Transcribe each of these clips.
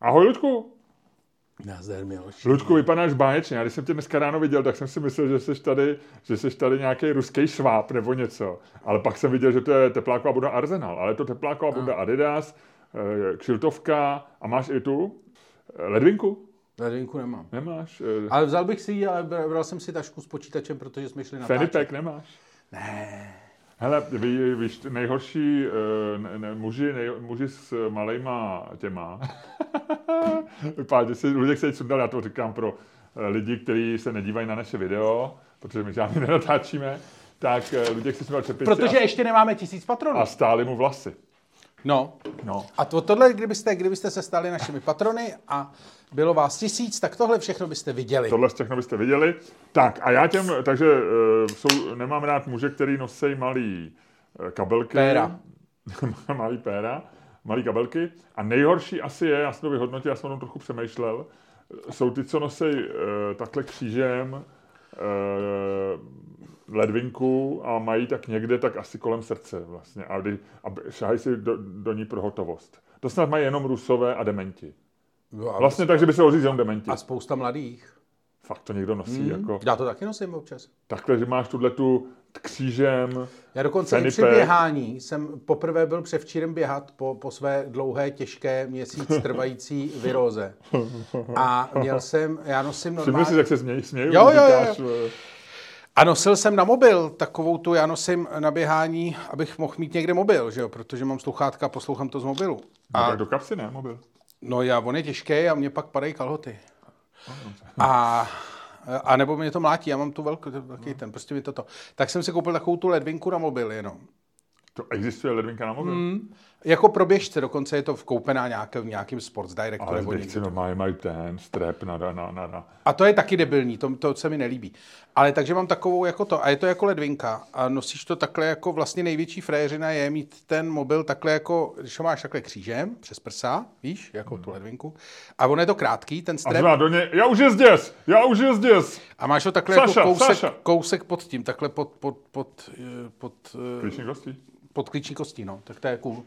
Ahoj, Ludku. Nazdar, Miloš. Ludku, vypadáš báječně. Já když jsem tě dneska ráno viděl, tak jsem si myslel, že jsi tady, že jsi tady nějaký ruský šváb nebo něco. Ale pak jsem viděl, že to je tepláková bunda Arsenal. Ale je to tepláková bunda Adidas, eh, kšiltovka a máš i tu eh, ledvinku. Ledvinku nemám. Nemáš? eh, Ale vzal bych si ji, ale br- bral jsem si tašku s počítačem, protože jsme šli na Fanny nemáš? Ne. Hele, ví, víš, nejhorší uh, ne, ne, muži, nej, muži s malejma těma, vypadá, že si lidé se sundali, já to říkám pro uh, lidi, kteří se nedívají na naše video, protože my žádný nenatáčíme, tak uh, lidé si sundali čepice Protože a, ještě nemáme tisíc patronů. a stáli mu vlasy. No. No. A to, tohle, kdybyste, kdybyste se stali našimi patrony a bylo vás tisíc, tak tohle všechno byste viděli. Tohle všechno byste viděli. Tak a já těm, takže uh, jsou, nemám rád muže, který nosí malý uh, kabelky. Péra. malý péra, malý kabelky. A nejhorší asi je, já jsem to vyhodnotil, já jsem o tom trochu přemýšlel, jsou ty, co nosí uh, takhle křížem uh, ledvinku a mají tak někde tak asi kolem srdce vlastně. A, kdy, a šahají si do, do ní pro hotovost. To snad mají jenom rusové a dementi. Jo, a- Vlastně tak, že by se jenom dementi. A spousta mladých. Fakt to někdo nosí Hmm. jako... Já to taky nosím občas. Takhle, že máš tuhle tu křížem. Já dokonce i při běhání jsem poprvé byl převčírem běhat po, po své dlouhé, těžké, měsíc trvající viróze. A měl jsem, já nosím Všimli si, normálně... jak se smějí, smějí, Jo, jo, jo, eh, A nosil jsem na mobil takovou tu, já nosím na běhání, abych mohl mít někde mobil, že jo, protože mám sluchátka a poslouchám to z mobilu. no A, tak do kapsy ne, mobil. No já, on je těžký a mě pak padají kalhoty. A, a nebo mě to mlátí, já mám tu velký, velký ten, prostě mi toto. Tak jsem si koupil takovou tu ledvinku na mobil jenom. To existuje ledvinka na mobil? Hmm. Jako pro běžce, dokonce je to vkoupená nějakým, nějakým Sports Directu Ale někde. normálně mají ten strep na, na, na, na. A to je taky debilní, to, to se mi nelíbí. Ale takže mám takovou jako to, a je to jako ledvinka a nosíš to takhle jako vlastně největší fréřina je mít ten mobil takhle jako, když ho máš takhle křížem přes prsa, víš, jako tu ledvinku. A on je to krátký, ten A strep, zná do něj, já už je zděs, já už je zděs. a máš ho takhle Saša, jako kousek, Saša. kousek pod tím, takhle pod, pod, pod, eh, pod, eh, Klíční kostí. pod klíční kostí, no, tak to je cool.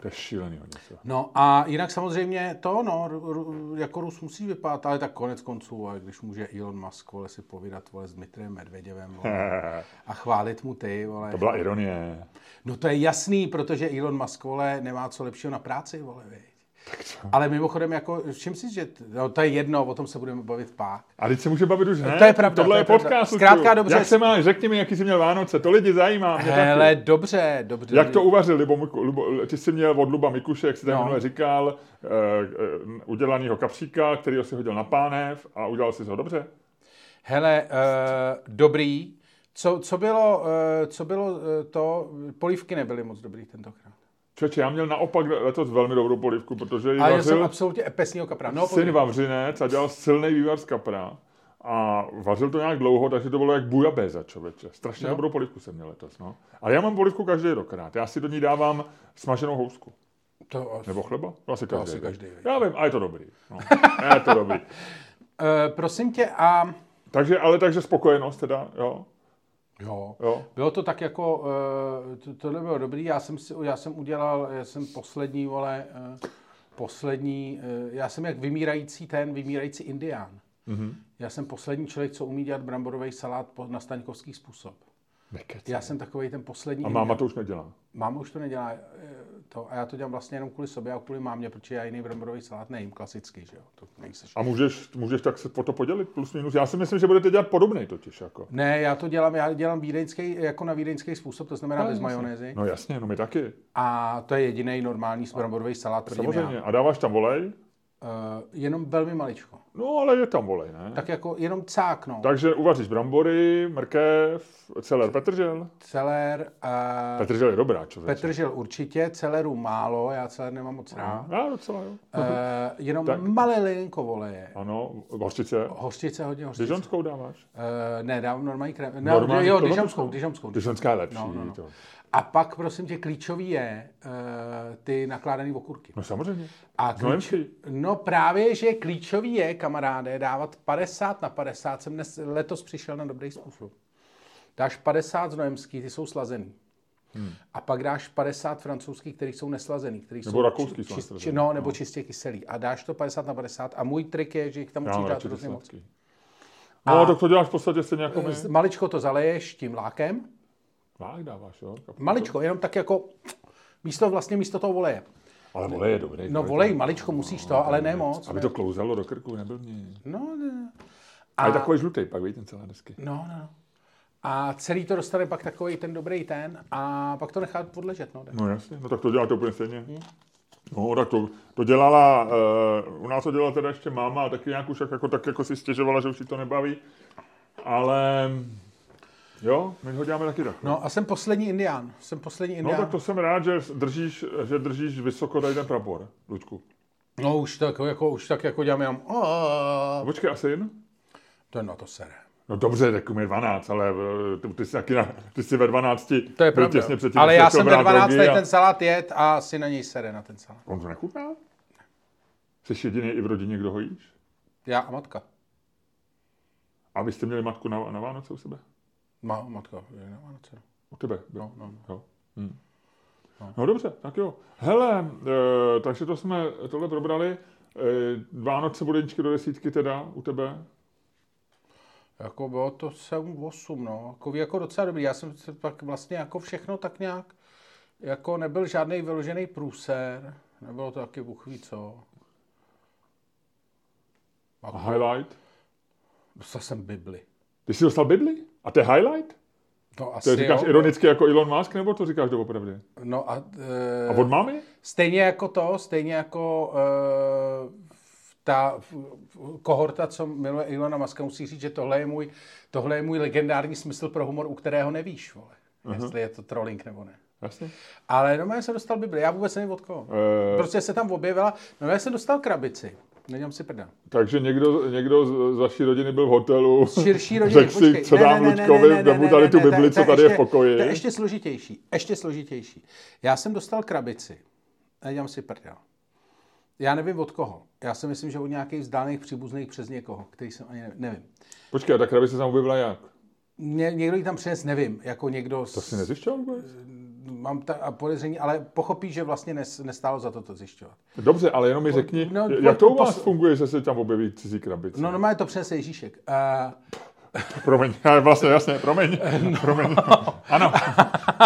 To je šílený hodně. No a jinak samozřejmě to, no, jako Rus musí vypadat, ale tak konec konců, ale když může Elon Musk, vole, si povídat, vole, s Dmitriem Medvěděvem, vole, a chválit mu ty, vole. To byla ironie. No to je jasný, protože Elon Musk, vole, nemá co lepšího na práci, vole, viď. Ale mimochodem, jako, všim si, že, no, to je jedno, o tom se budeme bavit pak. A teď se může bavit už ne? To je pravda, Tohle to je je podcast. Zkrátka dobře. Jak se máš? Řekni mi, jaký jsi měl Vánoce. To lidi zajímá. Mě Hele, taky. dobře, dobře. Jak to uvařil Libo, Libo, ty jsi měl od Luba Mikuše, jak jsi tam No. minule říkal, uh, uh, udělanýho kapříka, který si hodil na pánev a udělal si ho dobře? Hele, uh, dobrý. Co, co bylo, uh, co bylo uh, to, polívky nebyly moc dobrý tentokrát. Čeče, já měl naopak letos velmi dobrou polivku, protože ji Ale já jsem absolutně epesního kapra. No, syn Vavřinec a dělal silný vývar z kapra. A vařil to nějak dlouho, takže to bylo jak bujabéza, člověče. Strašně Jo. dobrou polivku jsem měl letos. No. Ale já mám polivku každý rok rád. Já si do ní dávám smaženou housku. to, Nebo chleba? To asi každý. asi ví. každý ví. Já vím, a je to dobrý. No. je to dobrý. uh, prosím tě, a Takže, ale takže spokojenost teda, jo. Jo, jo. bylo to tak jako, uh, to, tohle bylo dobrý, já jsem, si, já jsem udělal, já jsem poslední, vole, uh, poslední, uh, já jsem jak vymírající ten, vymírající indián. Mm-hmm. Já jsem poslední člověk, co umí dělat bramborový salát po, na staňkovský způsob. Nekec. Já jsem takový ten poslední A indián. máma to už nedělá. Máma už to nedělá eh, to, a já to dělám vlastně jenom kvůli sobě a kvůli mámě, protože já jiný bramborový salát nejím klasicky, že jo, to nejseš. A můžeš, můžeš tak se po to podělit plus minus? Já si myslím, že budete dělat podobný totiž. Jako. Ne, já to dělám, já dělám vídeňský, jako na vídeňský způsob, to znamená No, bez majonézy. No jasně, no my taky. A to je jediný normální bramborový salát, tvrdím Samozřejmě. já. A dáváš tam volej? Uh, jenom velmi maličko. No ale je tam volej, ne? Tak jako jenom cák, no. Takže uvaříš brambory, mrkev, celer, petržel. Celer, uh, Petržel je dobrá, člověk. petržel určitě, celeru málo, já celer nemám moc rád. Já docela, jo. Uh, jenom Tak. malé linko voleje. Ano, hořčice. Hořčice, hodně hořčice. Dižonskou dáváš? Uh, ne, dám normální krém. Ne, Normální jo, dižonskou, dižonskou. Dižonská je lepší. No, no, no. To. A pak, prosím tě, klíčový je uh, ty nakládané okurky. No samozřejmě. A klíč, no právě, že klíčový je, kamaráde, dávat 50 na 50. Jsem dnes, letos přišel na dobrý způsob. Dáš 50 znojemský, ty jsou slazený. Hmm. A pak dáš 50 francouzských, které jsou neslazený. Který nebo jsou rakouský či, jsou či, No, nebo no. čistě kyselý. A dáš to 50 na 50. A můj trik je, že jich tam musíš dát hrozně moc. No, a tak to děláš v podstatě stejně jako my. Maličko to zaleješ tím lákem. Lák dáváš, jo? Kapitol. Maličko, jenom tak jako místo, vlastně místo toho voleje. Ale volej je dobrý. No volej, maličko musíš to, ale ne moc. Aby to klouzalo do krku, nebyl mě. No, ne. A, a je takový žlutý, pak víte, ten celá desky. No, no. A celý to dostane pak takový ten dobrý ten a pak to nechá podležet. No, no jasně, no tak to dělá to úplně stejně. Hmm. No, tak to, to dělala, uh, u nás to dělala teda ještě máma a taky nějak už jako, tak jako si stěžovala, že už si to nebaví. Ale jo, my ho děláme taky tak. No a jsem poslední indián. Jsem poslední indián. No tak to jsem rád, že držíš, že držíš vysoko tady ten prapor, Lučku. No už tak jako, už tak jako děláme jenom... Počkej, asi jen? To je na to sere. No dobře, tak mi 12, ale eh, ty, ty, jsi, taky na, ty jsi ve 12. To je pravda. Těsně předtím, ale já jsem ve 12. A... ten salát jet a si na něj sere na ten salát. On to nechutná? Jsi jediný i v rodině, kdo ho jíš? Já a matka. A vy jste měli matku na, na Vánoce u sebe? Má, matka je na Vánoce. U tebe? No, no, no. Jo. Hm. No. no dobře, tak jo. Hele, e, takže to jsme tohle probrali. E, Vánoce budeničky do desítky teda u tebe? Jako bylo to 7-8, no. Jako, jako docela dobrý. Já jsem se pak vlastně jako všechno tak nějak, jako nebyl žádný vyložený průser. Nebylo to taky buchví co. A highlight? Dostal jsem Bibli. Ty jsi dostal Bibli? A to je highlight? To asi to říkáš jo. ironicky jako Elon Musk, nebo to říkáš doopravdy? No a... E, a od mámy? Stejně jako to, stejně jako e, ta kohorta, co miluje Ilona Muska, musí říct, že tohle je můj, tohle je můj legendární smysl pro humor, u kterého nevíš, vole. Uh-huh. Jestli je to trolling nebo ne. Jasně. Ale no, já jsem dostal Bibli, já vůbec nevím od koho. Uh... Prostě se tam objevila, no já jsem dostal krabici. Nedělám si prda. Takže někdo, někdo z vaší rodiny byl v hotelu. Širší rodiny, Řekl si, co dám Lučkovi, dám tady tu Bibli, co tady je v pokoji. To je ještě složitější. Ještě složitější. Já jsem dostal krabici. Nedělám si prdel. Já nevím od koho. Já si myslím, že od nějakých vzdálených příbuzných přes někoho, který jsem ani nevím. Počkej, a ta krabice tam objevila jak? Ně, někdo ji tam přines, nevím, jako někdo... To si nezjišťoval vůbec? Mám ta podezření, ale pochopí, že vlastně nes, nestálo za to to zjišťovat. Dobře, ale jenom mi řekni, no, jak to u vás funguje, že se tam objeví cizí krabice? No, no, to přinese Ježíšek. Uh, promiň, vlastně, jasně, promiň. No. promiň. Ano.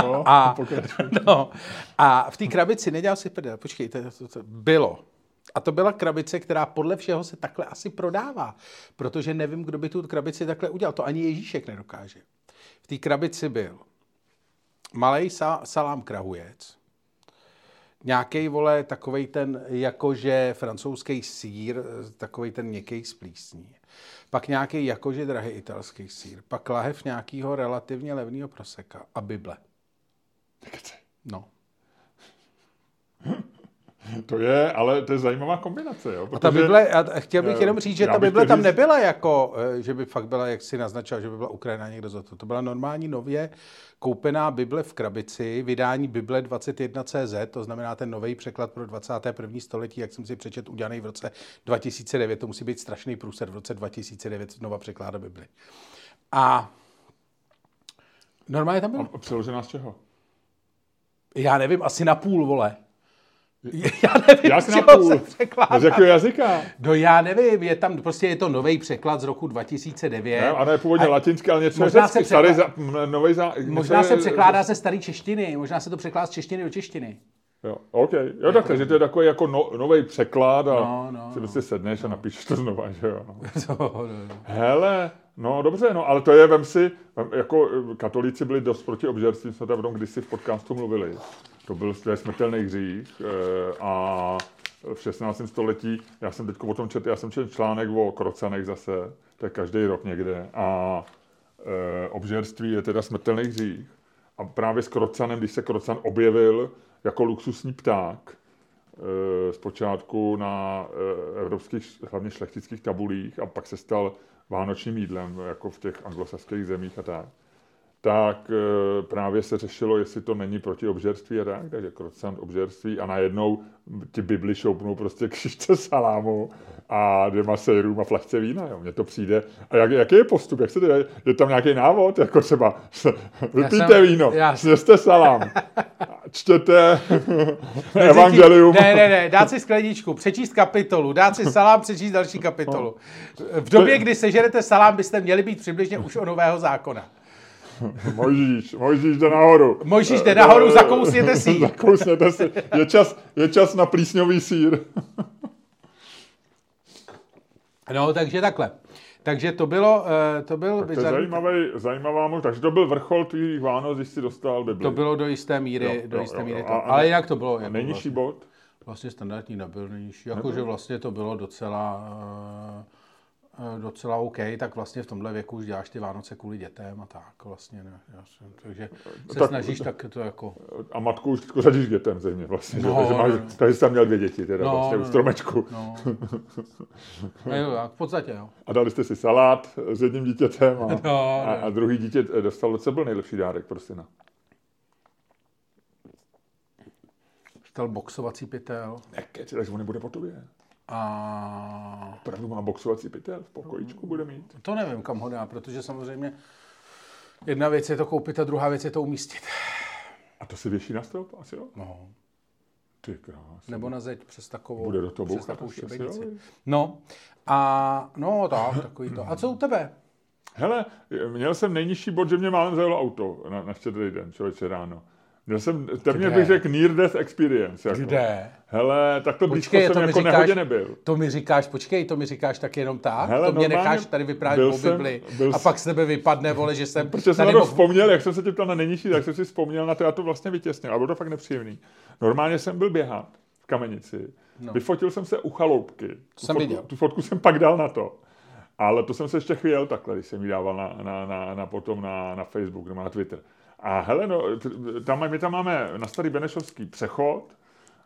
No, a, no, a v té krabici, nedělal si prdel, počkej, to, to, to, bylo. A to byla krabice, která podle všeho se takhle asi prodává, protože nevím, kdo by tu krabici takhle udělal. To ani Ježíšek nedokáže. V té krabici byl malý sa, salám krahujec, nějaký vole, takovej ten, jakože francouzský sír, takový ten měkký z plísní. Pak nějaký jakože drahý italský sír. Pak lahev nějakého relativně levného proseka a Bible. No. To je, ale to je zajímavá kombinace, jo? Protože, a ta Bible, a chtěl bych jenom říct, že ta Bible tam nebyla jako, eh, že by fakt byla, jak si naznačil, že by byla Ukrajina někdo za to. To byla normální nově koupená Bible v krabici, vydání Bible 21CZ, to znamená ten nový překlad pro 21. století, jak jsem si přečet, udělaný v roce 2009. To musí být strašný průser v roce 2009 znova překládat Bibli. A normálně tam bylo. A přeložená z čeho? Já nevím, asi na půl, vole. Já nevím, Jak z čeho se překládá. Z jakého jazyka? No já nevím, je tam, prostě je to nový překlad z roku 2009. Ne, a ne původně a latinský, ale něco možná se překládá, starý, za, nový za, Možná se překládá ze staré češtiny, možná se to překládá z češtiny do češtiny. Jo, OK. Jo, tak, že to je takový jako no, nový překlad a no, no, si prostě sedneš no. a napíšeš to znova, že jo. No. to, no, no. Hele, no dobře, no, ale to je, vem si, jako katolíci byli dost proti obžerství, jsme tam kdysi v podcastu mluvili. To byl smrtelný hřích eh, a v 16. století, já jsem teď o tom četl, já jsem četl článek o krocanech zase, to je každý rok někde, a e, obžerství je teda smrtelný hřích. A právě s krocanem, když se krocan objevil jako luxusní pták, e, zpočátku na e, evropských, hlavně šlechtických tabulích a pak se stal vánočním jídlem, jako v těch anglosaských zemích a tak, tak e, právě se řešilo, jestli to není proti obžerství a tak, takže krocant obžerství a najednou ti Bibli šoupnou prostě křižce salámu a dvěma sejrům a flašce vína, jo. Mně to přijde. A jak, jaký je postup? Jak se to je? Je tam nějaký návod? Jako třeba vypijte jsem, víno, já... sněste salám, čtěte evangelium. Ne, ne, ne, dát si skleničku, přečíst kapitolu, dát si salám, přečíst další kapitolu. V době, kdy sežerete salám, byste měli být přibližně už o nového zákona. Mojžíš, Mojžíš jde nahoru. Mojžíš jde nahoru, zakousněte si. zakousněte si. Je čas, je čas na plísňový sír. no, takže takhle. Takže to bylo, uh, to byl... Tak to je zajímavý, zajímavá možnost. Takže to byl vrchol tvých Vánoc, když jsi dostal Bibli. To bylo do jisté míry, jo, do jisté jo, míry jo, to. A, ale jinak to bylo... Jako nejnižší vlastně, bod? Vlastně standardní nebyl nejnižší. Jakože vlastně to bylo docela... Uh, Eh, docela OK, tak vlastně v tomhle věku už děláš ty Vánoce kvůli dětem a tak vlastně. Ne, jasně, takže se tak, snažíš tak to jako... A matku už řadíš dětem země vlastně, no, takže, máš, no. takže jsi tam měl dvě děti teda no, vlastně no, u stromečku. No. no jo, v podstatě jo. A dali jste si salát s jedním dítětem a, no, a, a druhý dítě dostal, co byl nejlepší dárek pro syna? Dostal boxovací pytel. Nekec, takže on nebude po tobě. A... Opravdu má boxovací pytel v pokojičku bude mít? To nevím, kam ho dá, protože samozřejmě jedna věc je to koupit a druhá věc je to umístit. A to se věší na strop asi jo? No. Ty krás. Nebo na zeď přes takovou, Bude do toho přes takovou šibenici. No, a no tak, takový to. A co u tebe? Hele, měl jsem nejnižší bod, že mě málem zajelo auto na, na štědrý den, člověče ráno. Měl jsem, téměř bych řekl near death experience. Jako. Kde? Hele, tak to blízko jsem to jako říkáš, nehodě nebyl. To mi říkáš, počkej, to mi říkáš tak jenom tak? Hele, to mě necháš tady vyprávět o Bibli byl a pak z tebe vypadne, vole, že jsem Protože jsem na to mohl... vzpomněl, jak jsem se tě ptal na nejnižší, tak jsem si vzpomněl na to, já to vlastně vytěsnil, ale bylo to fakt nepříjemný. Normálně jsem byl běhat v kamenici, no. vyfotil jsem se u chaloupky. Tu jsem fotku, viděl. tu fotku jsem pak dal na to. Ale to jsem se ještě chvěl takhle, když jsem ji dával na, na, na, na potom na, na Facebook nebo na Twitter. A hele, no, tam, my tam máme na starý Benešovský přechod,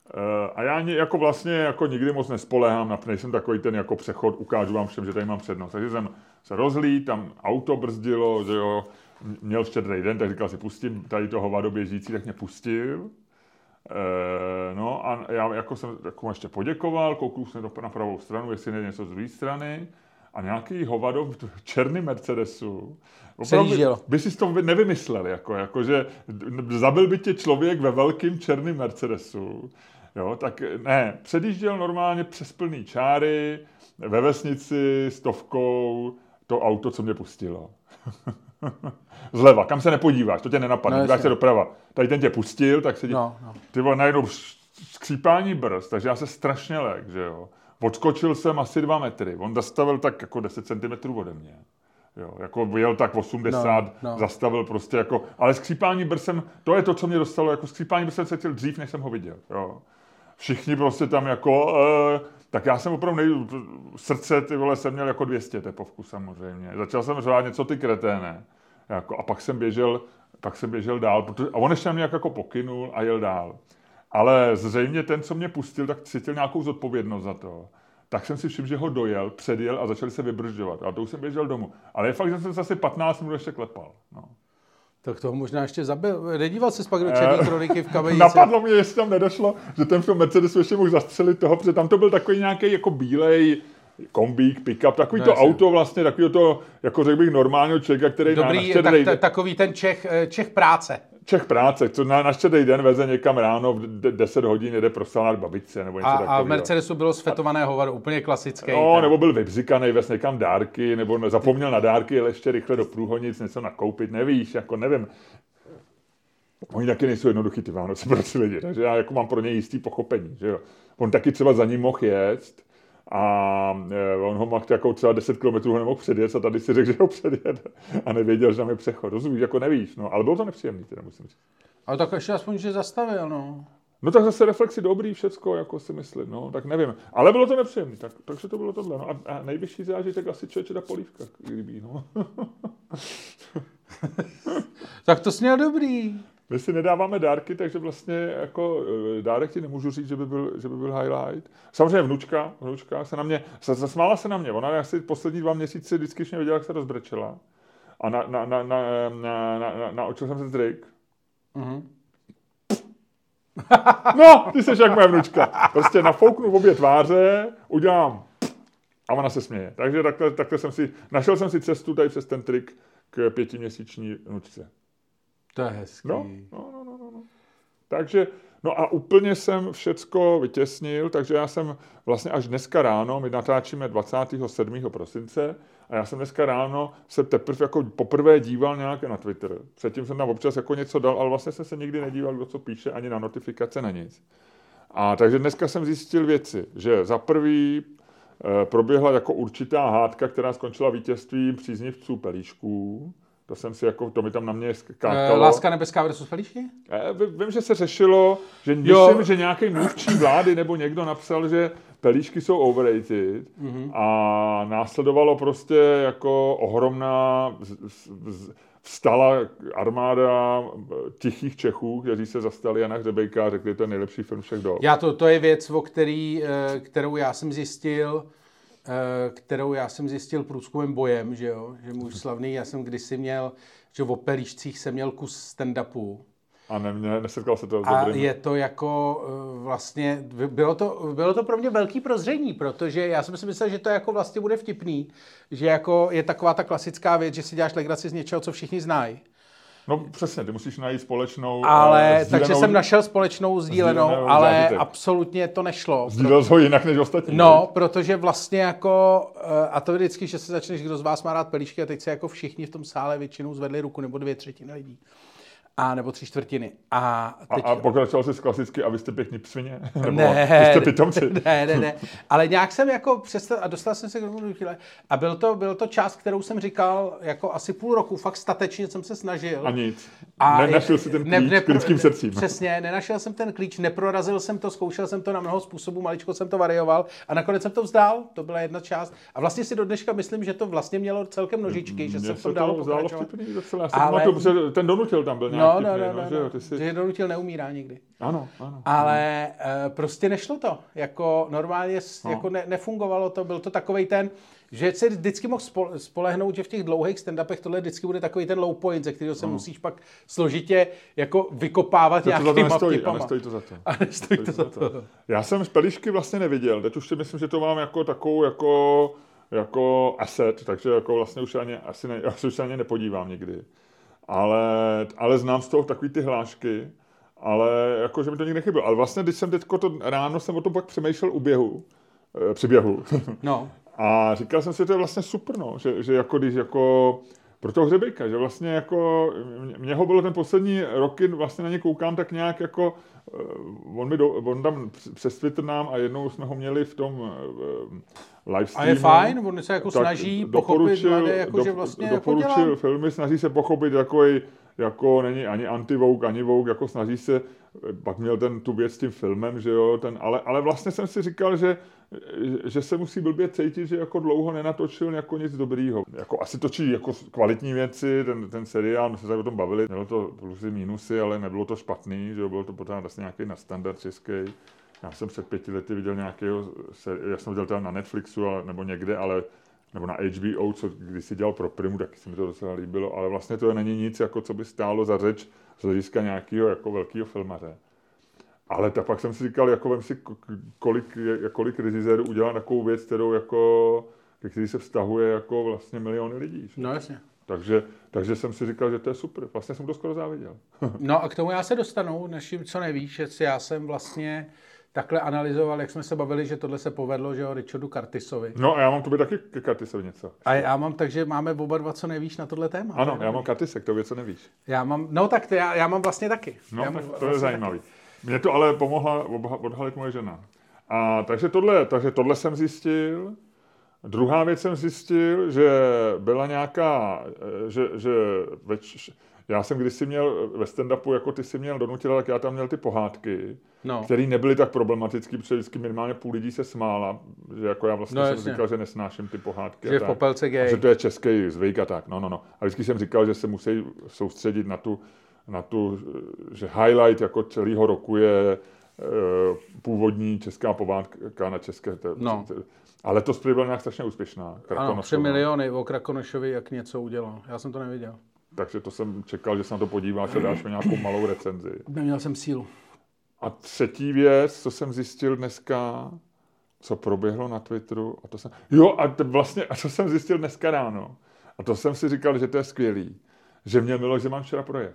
eh, a já jako vlastně jako nikdy moc nespolehám, nejsem takový ten jako přechod, ukážu vám všem, že tady mám přednost. Takže jsem se rozlí, tam auto brzdilo, že jo, měl štědrý den, tak říkal si, pustím tady toho hovado běžící, tak mě pustil. E, no a já jako jsem jako ještě poděkoval, koukl jsem na pravou stranu, jestli nejde něco z druhé strany a nějaký hovado v černém Mercedesu. Opravdu by, by si to nevymyslel, jako, jako, že zabil by tě člověk ve velkým černém Mercedesu. Jo, tak ne, předjížděl normálně přes plný čáry, ve vesnici stovkou, to auto, co mě pustilo. Zleva, kam se nepodíváš, to tě nenapadne, no, díváš se doprava. Tady ten tě pustil, tak se dí... no, no. Ty vole, najednou skřípání brzd, takže já se strašně lek, že jo. Odskočil jsem asi dva metry. On zastavil tak jako 10 cm ode mě. Jo, jako jel tak 80, no, no. zastavil prostě jako, ale skřípání brsem, to je to, co mě dostalo, jako skřípání brsem se cítil dřív, než jsem ho viděl, jo. Všichni prostě tam jako, e, tak já jsem opravdu nej, srdce, ty vole, jsem měl jako 200 tepovku samozřejmě. Začal jsem řvát něco ty kreténe, jako, a pak jsem běžel, pak jsem běžel dál, protože, a on ještě mě jako pokynul a jel dál. Ale zřejmě ten, co mě pustil, tak cítil nějakou zodpovědnost za to. Tak jsem si všiml, že ho dojel, předjel a začali se vybržďovat. A to už jsem běžel domů. Ale je fakt, že jsem se asi 15 minut ještě klepal. No. Tak toho možná ještě zabil. Nedíval se pak do černé eh, kroniky v kamenici? Napadlo mě, jestli tam nedošlo, že ten film Mercedes ještě mohl zastřelit toho, protože tam to byl takový nějaký jako bílej, kombík, pick-up, takový no, to jasně. auto vlastně, takový to, jako řekl bych, normálního člověka, který Dobrý, na, na tak, takový ten Čech, eh, Čech práce. Čech práce, co na, na den veze někam ráno v 10 hodin jede pro babičce nebo něco a, takového. A v Mercedesu bylo svetované hovado, úplně klasické. No, nebo byl vybřikaný, vez někam dárky, nebo zapomněl na dárky, ale ještě rychle do průhonic něco nakoupit, nevíš, jako nevím. Oni taky nejsou jednoduchý ty Vánoce pro ty lidi, takže já jako mám pro ně jistý pochopení, že jo. On taky třeba za ním mohl jet, a e, on ho mohl jako třeba 10 km ho nemohl předjet a tady si řekl, že ho předjede a nevěděl, že tam je přechod. Rozumíš, jako nevíš, no, ale bylo to nepříjemný, teda musím říct. Ale tak ještě aspoň, že zastavil, no. No tak zase reflexy dobrý, všecko, jako si myslím, no, tak nevím. Ale bylo to nepříjemné, tak, takže to bylo tohle. No. A, a nejvyšší zážitek asi člověče ta polívka, kdyby, no. tak to směl dobrý. My si nedáváme dárky, takže vlastně jako eh, dárek ti nemůžu říct, že by byl, že by byl highlight. Samozřejmě vnučka, vnučka se na mě, zasmála se na mě. Ona asi poslední dva měsíce vždycky, mě viděla, jak se rozbrečela. a na, na, na, na, na, na, na, naučil jsem se trik. Mhm. No, ty jsi jak moje vnučka. Prostě nafouknu v obě tváře, udělám a ona se směje. Takže takhle, takhle jsem si, našel jsem si cestu tady přes ten trik k pětiměsíční vnučce. To je hezký. No, no, no, no, no. Takže, no a úplně jsem všecko vytěsnil, takže já jsem vlastně až dneska ráno, my natáčíme 27. prosince, a já jsem dneska ráno se teprve jako poprvé díval nějak na Twitter. Předtím jsem tam občas jako něco dal, ale vlastně jsem se nikdy nedíval, kdo co píše, ani na notifikace, na nic. A takže dneska jsem zjistil věci, že za prvý e, proběhla jako určitá hádka, která skončila vítězstvím příznivců pelíšků. To jsem si jako, to mi tam na mě skákalo. Láska nebeská versus pelíšky? E, vím, že se řešilo, že myslím, že nějaký mluvčí vlády nebo někdo napsal, že pelíšky jsou overrated mm-hmm. a následovalo prostě jako ohromná vstala armáda tichých Čechů, kteří se zastali Jana Hřebejka a řekli, to je nejlepší film všech dob. Já to, to je věc, o který, eh, kterou já jsem zjistil, eh, kterou já jsem zjistil průzkumem bojem, že jo, že můj slavný, já jsem kdysi měl, že v pelíšcích jsem měl kus stand-upu a ne, nesetkal se to s A je to jako eh, vlastně, bylo to, bylo to pro mě velký prozření, protože já jsem si myslel, že to jako vlastně bude vtipný, že jako je taková ta klasická věc, že si děláš legraci z něčeho, co všichni znají. No přesně, ty musíš najít společnou Ale, uh, takže jsem našel společnou sdílenou, sdílenou ale zážitek. absolutně to nešlo. Sdílel ho jinak než ostatní. No, ne? protože vlastně jako, uh, a to vždycky, že se začneš, kdo z vás má rád pelíšky a teď se jako všichni v tom sále většinou zvedli ruku, nebo dvě třetiny lidí a nebo tři čtvrtiny. A, teď... a, a pokračoval jsi klasicky a vy jste pěkný psvině? Nebo ne, vy jste pitomci? Ne, ne, ne. Ale nějak jsem jako přestal a dostal jsem se k tomu a byl to, byl to čas, kterou jsem říkal jako asi půl roku, fakt statečně jsem se snažil. A nic. A Nenašel si ten klíč ne, ne, k lidským srdcím. Přesně, nenašel jsem ten klíč, neprorazil jsem to, zkoušel jsem to na mnoho způsobů, maličko jsem to varioval a nakonec jsem to vzdal, to byla jedna část. A vlastně si do dneška myslím, že to vlastně mělo celkem nožičky, že jsem to dal pokračovat. Docela. Ale... ten donutil tam byl nějak no, no, no, no, no, že, ty jsi... že donutil neumírá nikdy. Ano, ano. Ale ano. prostě nešlo to. Jako normálně no. jako ne, nefungovalo to. Byl to takový ten, že se vždycky mohl spolehnout, že v těch dlouhých stand-upech tohle vždycky bude takový ten low point, ze kterého se no. musíš pak složitě jako vykopávat nějakýma to nestojí, a nestojí to za to. A nestojí to, to za to. to. Já jsem z Pelišky vlastně neviděl, teď už si myslím, že to mám jako takovou jako jako asset, takže jako vlastně už ani, asi ne, asi už se ani nepodívám nikdy ale, ale znám z toho takový ty hlášky, ale jako, že mi to nikdy nechybilo. Ale vlastně, když jsem teďko to ráno jsem o tom pak přemýšlel u běhu, e, při běhu. No. A říkal jsem si, že to je vlastně super, no, že, že jako když jako pro toho hřebejka, že vlastně jako, mě ho bylo ten poslední roky, vlastně na ně koukám tak nějak jako, eh, on, mi do, on tam přes Twitter nám a jednou jsme ho měli v tom uh, live streamu. A je fajn, on se jako snaží pochopit mladé, jako, do, že vlastně jako doporučil jako filmy, snaží se pochopit takový, jako není ani anti ani Vogue, jako snaží se, pak měl ten tu věc s tím filmem, že jo, ten, ale, ale vlastně jsem si říkal, že že se musí blbě cítit, že jako dlouho nenatočil jako nic dobrýho. Jako asi točí jako kvalitní věci, ten, ten seriál, my jsme se o tom bavili, mělo to plusy, mínusy, ale nebylo to špatný, že bylo to pořád vlastně nějaký na standard český. Já jsem před pěti lety viděl nějakého, já jsem viděl na Netflixu ale, nebo někde, ale nebo na HBO, co když si dělal pro Primu, tak se mi to docela líbilo, ale vlastně to není nic, jako co by stálo za řeč z hlediska nějakého jako velkého filmaře. Ale tak pak jsem si říkal, jako vem si, kolik, kolik režisérů udělá takovou věc, kterou jako, ke který se vztahuje jako vlastně miliony lidí. No jasně. Takže, takže jsem si říkal, že to je super. Vlastně jsem to skoro záviděl. no a k tomu já se dostanu, naším, co nevíš, že já jsem vlastně takhle analyzoval, jak jsme se bavili, že tohle se povedlo, že jo, Richardu Curtisovi. No a já mám tobě taky ke Curtisovi něco. A já mám, takže máme oba dva, co nevíš na tohle téma. Ano, já mám Curtisek, to co nevíš. Já mám, no tak to já, já mám vlastně taky. No, já tak to vlastně je zajímavý. Taky. Mě to ale pomohla odhalit moje žena. A takže tohle, takže tohle jsem zjistil. Druhá věc jsem zjistil, že byla nějaká, že, že več, já jsem kdysi měl ve stand-upu, jako ty si měl donutil, tak já tam měl ty pohádky, no. které nebyly tak problematické, protože vždycky minimálně půl lidí se smála, že jako já vlastně no, jsem jasně. říkal, že nesnáším ty pohádky. Že v popelce gay. Že to je český zvyk a tak, no, no, no. A vždycky jsem říkal, že se musí soustředit na tu na tu, že highlight jako celého roku je původní česká povádka na české. No. A letos prý byla nějak strašně úspěšná. Ano, 3 miliony o Krakonošovi, jak něco udělal. Já jsem to neviděl. Takže to jsem čekal, že se na to podíváš a dáš mi nějakou malou recenzi. Neměl jsem sílu. A třetí věc, co jsem zjistil dneska, co proběhlo na Twitteru, a to jsem, jo, a to vlastně, a co jsem zjistil dneska ráno, a to jsem si říkal, že to je skvělý, že měl Miloš Zeman včera projev.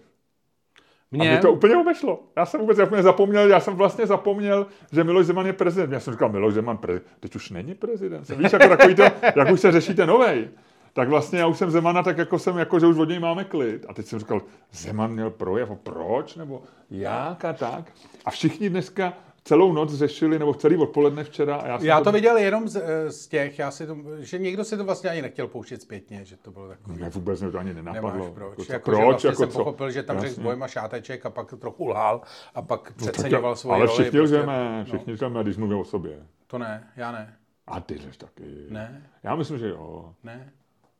Mě? A mě to úplně obešlo. Já jsem vůbec úplně zapomněl, já jsem vlastně zapomněl, že Miloš Zeman je prezident. Já jsem říkal, Miloš Zeman, prezident. teď už není prezident. Víš, jako takový to, jak už se řešíte novej. Tak vlastně já už jsem Zemana, tak jako jsem, jako, že už od něj máme klid. A teď jsem říkal, Zeman měl projev, proč, nebo jak a tak. A všichni dneska celou noc řešili, nebo celý odpoledne včera. A já, já to, to viděl jenom z, eh, z těch, já si to, že někdo si to vlastně ani nechtěl pouštět zpětně, že to bylo takové. Ne, vůbec mě to ani nenapadlo. Nemáš proč. Jako, jako, proč? Vlastně jako jsem co? pochopil, že tam řekl dvojma šáteček a pak trochu lhal a pak no, přeceňoval svoji Ale všichni lžeme, prostě, všichni no. když mluví o sobě. To ne, já ne. A ty řeš taky. Ne. Já myslím, že jo. Ne.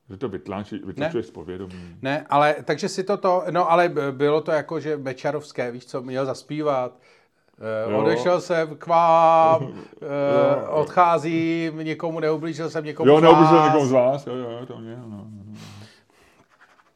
Že to vytlačí, vytlačuješ z povědomí. Ne, ale takže si to to, no ale bylo to jako, že Bečarovské, víš co, měl zaspívat, Uh, odešel jsem k vám, uh, odcházím, někomu neublížil jsem někomu jo, z vás. Jo, neublížil někomu z vás, jo, jo, to mě, no, no. no.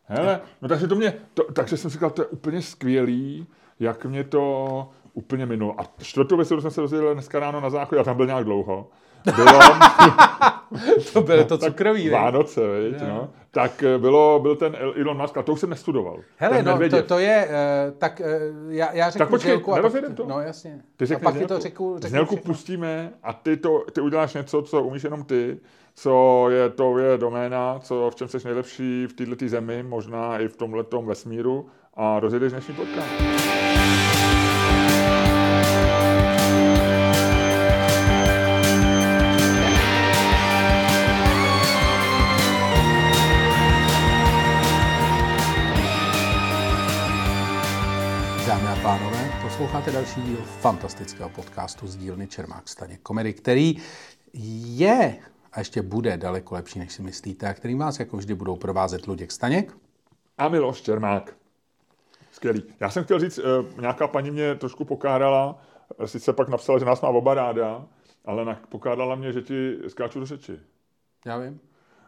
Hele, no takže to mě, to, takže jsem říkal, to je úplně skvělý, jak mě to úplně minulo. A čtvrtou věc, kterou jsem se dozvěděl dneska ráno na záchodě, a tam byl nějak dlouho, bylo... to bylo to cukroví, Vánoce, veď, no. Tak eh, bylo, byl ten Elon Musk, a to už jsem nestudoval. Hele, no, to, to, je, uh, tak uh, já, já řeknu tak počkej, znělku, a pak, to? No jasně. Ty řekneš a pak ti to řeknu, řeknu Znělku všechno. pustíme a ty, to, ty uděláš něco, co umíš jenom ty, co je, to je doména, co, v čem jsi nejlepší v této zemi, možná i v tomhle vesmíru a rozjedeš dnešní podcast. Posloucháte další díl fantastického podcastu z dílny Čermák Staněk Komedy, který je a ještě bude daleko lepší, než si myslíte, a který vás jako vždy budou provázet Luděk Staněk. A Miloš Čermák. Skvělý. Já jsem chtěl říct, eh, nějaká paní mě trošku pokárala, eh, sice pak napsala, že nás má oba ráda, ale pokádala mě, že ti skáču do řeči. Já vím.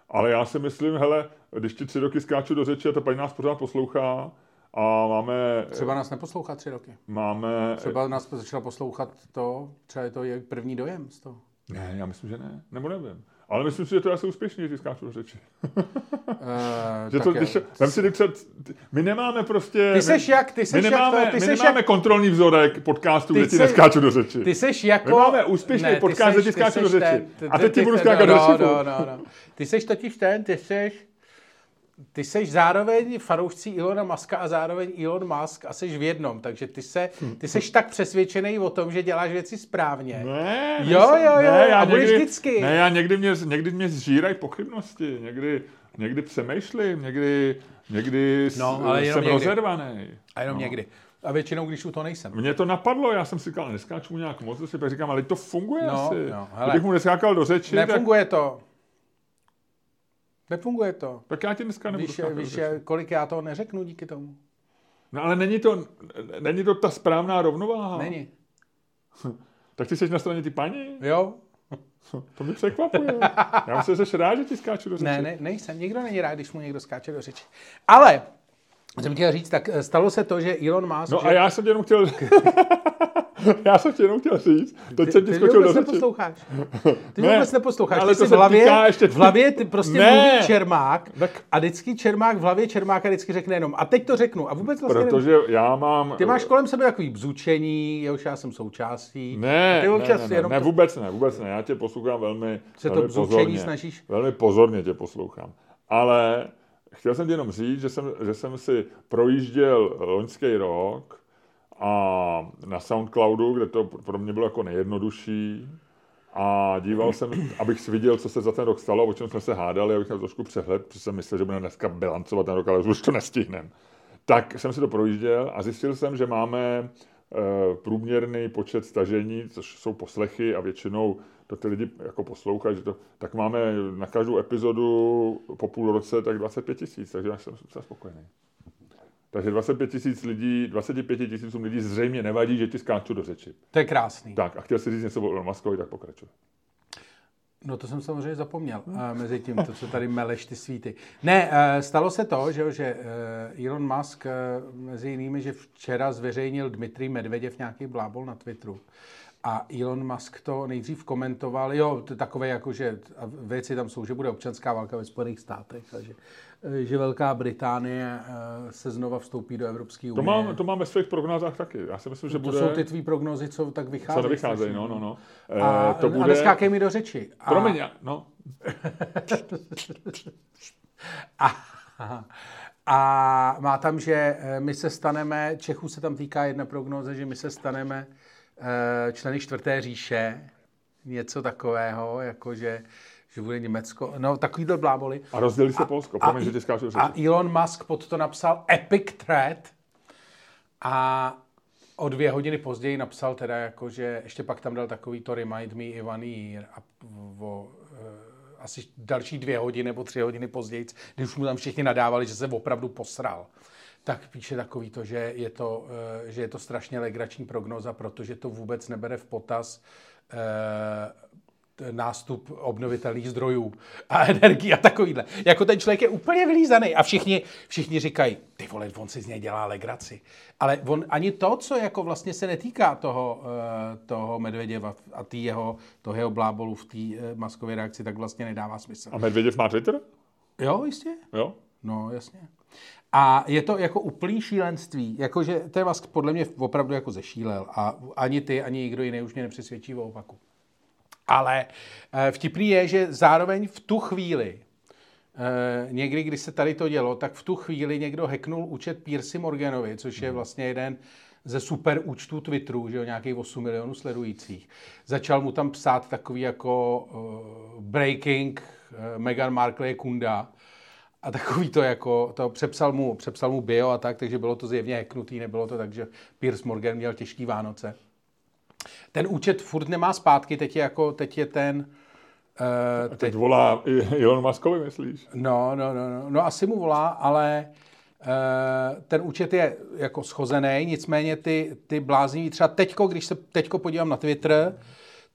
Ale já si myslím, hele, když ti tři roky skáču do řeči a ta paní nás pořád poslouchá, a máme... Třeba nás neposlouchá tři roky. Máme... Třeba nás začala poslouchat to, třeba je to je první dojem z toho. Ne, já myslím, že ne. Nebo nevím. Ale myslím si, že to je asi úspěšný, že skáču řeči. uh, že to, když, vem si, když my nemáme prostě... Ty seš jak? Ty seš my nemáme, jak, ty my nemáme jak, kontrolní vzorek podcastu, kde ti neskáču do řeči. Ty seš jako... My máme úspěšný ne, podcast, kde ti skáču do řeči. A teď ti budu skákat do řeči. No, no, no. Ty seš totiž ten, ty seš ty jsi zároveň fanoušcí Ilona Muska a zároveň Elon Musk a jsi v jednom, takže ty, se, ty jsi tak přesvědčený o tom, že děláš věci správně. Ne, jo, jo, jo, ne, já a budeš někdy, vždycky. Ne, já někdy mě, někdy mě zžírají pochybnosti, někdy, někdy přemýšlím, někdy, někdy no, ale jsem někdy. rozervaný. A jenom no. někdy. A většinou, když u to nejsem. Mně to napadlo, já jsem si říkal, neskáču mu nějak moc, si říkám, ale to funguje no, asi. No, hele, Kdybych mu neskákal do řeči, Nefunguje tak... to. Nefunguje to. Tak já ti dneska nebudu víš, víš, kolik já toho neřeknu díky tomu? No ale není to, není to ta správná rovnováha. Není. tak ty jsi na straně ty paní? Jo. To mi překvapuje. Já myslím, že jsi rád, že ti skáču do řeči. Ne, ne, nejsem. Nikdo není rád, když mu někdo skáče do řeči. Ale, jsem chtěl říct, tak stalo se to, že Elon Musk... No že... a já jsem jenom chtěl... Já jsem ti jenom chtěl říct, teď jsem ti skočil do řeči. neposloucháš. Ty ne, vůbec neposloucháš. Ale ty to v hlavě, ještě... v hlavě ty prostě ne. mluví Čermák tak... a vždycky Čermák v hlavě Čermáka vždycky řekne jenom a teď to řeknu a vůbec vlastně Protože nevím. já mám... Ty máš kolem sebe takový bzučení, jehož já jsem součástí. Ne, ty ne, ne, ne, jenom ne, vůbec ne, vůbec ne. Já tě poslouchám velmi, Se velmi to pozorně. snažíš? Velmi pozorně tě poslouchám. Ale chtěl jsem ti jenom říct, že jsem, že jsem si projížděl loňský rok a na Soundcloudu, kde to pro mě bylo jako nejjednodušší. A díval jsem, abych si viděl, co se za ten rok stalo, o čem jsme se hádali, abych měl trošku přehled, protože jsem myslel, že budeme dneska bilancovat ten rok, ale už to nestihneme. Tak jsem si to projížděl a zjistil jsem, že máme e, průměrný počet stažení, což jsou poslechy a většinou to ty lidi jako poslouchají, že to, tak máme na každou epizodu po půl roce tak 25 tisíc, takže jsem spokojený. Takže 25 tisíc lidí, 25 tisícům lidí zřejmě nevadí, že ti skáču do řeči. To je krásný. Tak a chtěl si říct něco o Elon Muskovi, tak pokračuj. No to jsem samozřejmě zapomněl uh, mezi tím, to, co tady meleš ty svíty. Ne, uh, stalo se to, že, že uh, Elon Musk uh, mezi jinými, že včera zveřejnil Dmitrij Medveděv nějaký blábol na Twitteru. A Elon Musk to nejdřív komentoval, jo, to takové jako, že věci tam jsou, že bude občanská válka ve Spojených státech, takže že Velká Británie se znova vstoupí do Evropské unie. To mám, to mám ve svých prognózách taky. Já si myslím, že to bude... jsou ty tvý prognozy, co tak vycházejí. Co nevycházejí, no, no, no. A, to bude... a neskákej mi do řeči. A... Promiň, no. a, a má tam, že my se staneme, Čechů se tam týká jedna prognóza, že my se staneme členy čtvrté říše, něco takového, jakože že bude Německo, no takovýhle bláboli. A rozdělí se a, Polsko, promiň, že ti A Elon Musk pod to napsal epic threat a o dvě hodiny později napsal teda jako, že ještě pak tam dal takový to remind me one year a o, uh, asi další dvě hodiny nebo tři hodiny později, když už mu tam všichni nadávali, že se opravdu posral tak píše takový to, že je to, uh, že je to strašně legrační prognoza, protože to vůbec nebere v potaz uh, nástup obnovitelných zdrojů a energii a takovýhle. Jako ten člověk je úplně vylízaný a všichni, všichni říkají, ty vole, on si z něj dělá legraci. Ale on ani to, co jako vlastně se netýká toho, eh, toho Medvěděva a tý jeho, toho jeho blábolu v té eh, maskové reakci, tak vlastně nedává smysl. A Medvěděv má Twitter? Jo, jistě. Jo? No, jasně. A je to jako úplný šílenství, jakože ten Musk podle mě opravdu jako zešílel a ani ty, ani nikdo jiný už mě nepřesvědčí o opaku. Ale eh, vtipný je, že zároveň v tu chvíli, eh, někdy, když se tady to dělo, tak v tu chvíli někdo hacknul účet Piercy Morganovi, což je mhm. vlastně jeden ze super účtů Twitteru, že jo, nějakých 8 milionů sledujících. Začal mu tam psát takový jako uh, breaking, uh, Meghan Markle je kunda, a takový to jako, to přepsal mu, přepsal mu bio a tak, takže bylo to zjevně hacknutý, nebylo to tak, že Piers Morgan měl těžký Vánoce. Ten účet furt nemá zpátky, teď je, jako, teď je ten... Uh, teď, teď volá Elon Muskovi, myslíš? No, no, no, no, no asi mu volá, ale uh, ten účet je jako schozený, nicméně ty, ty bláznivý, třeba teďko, když se teďko podívám na Twitter,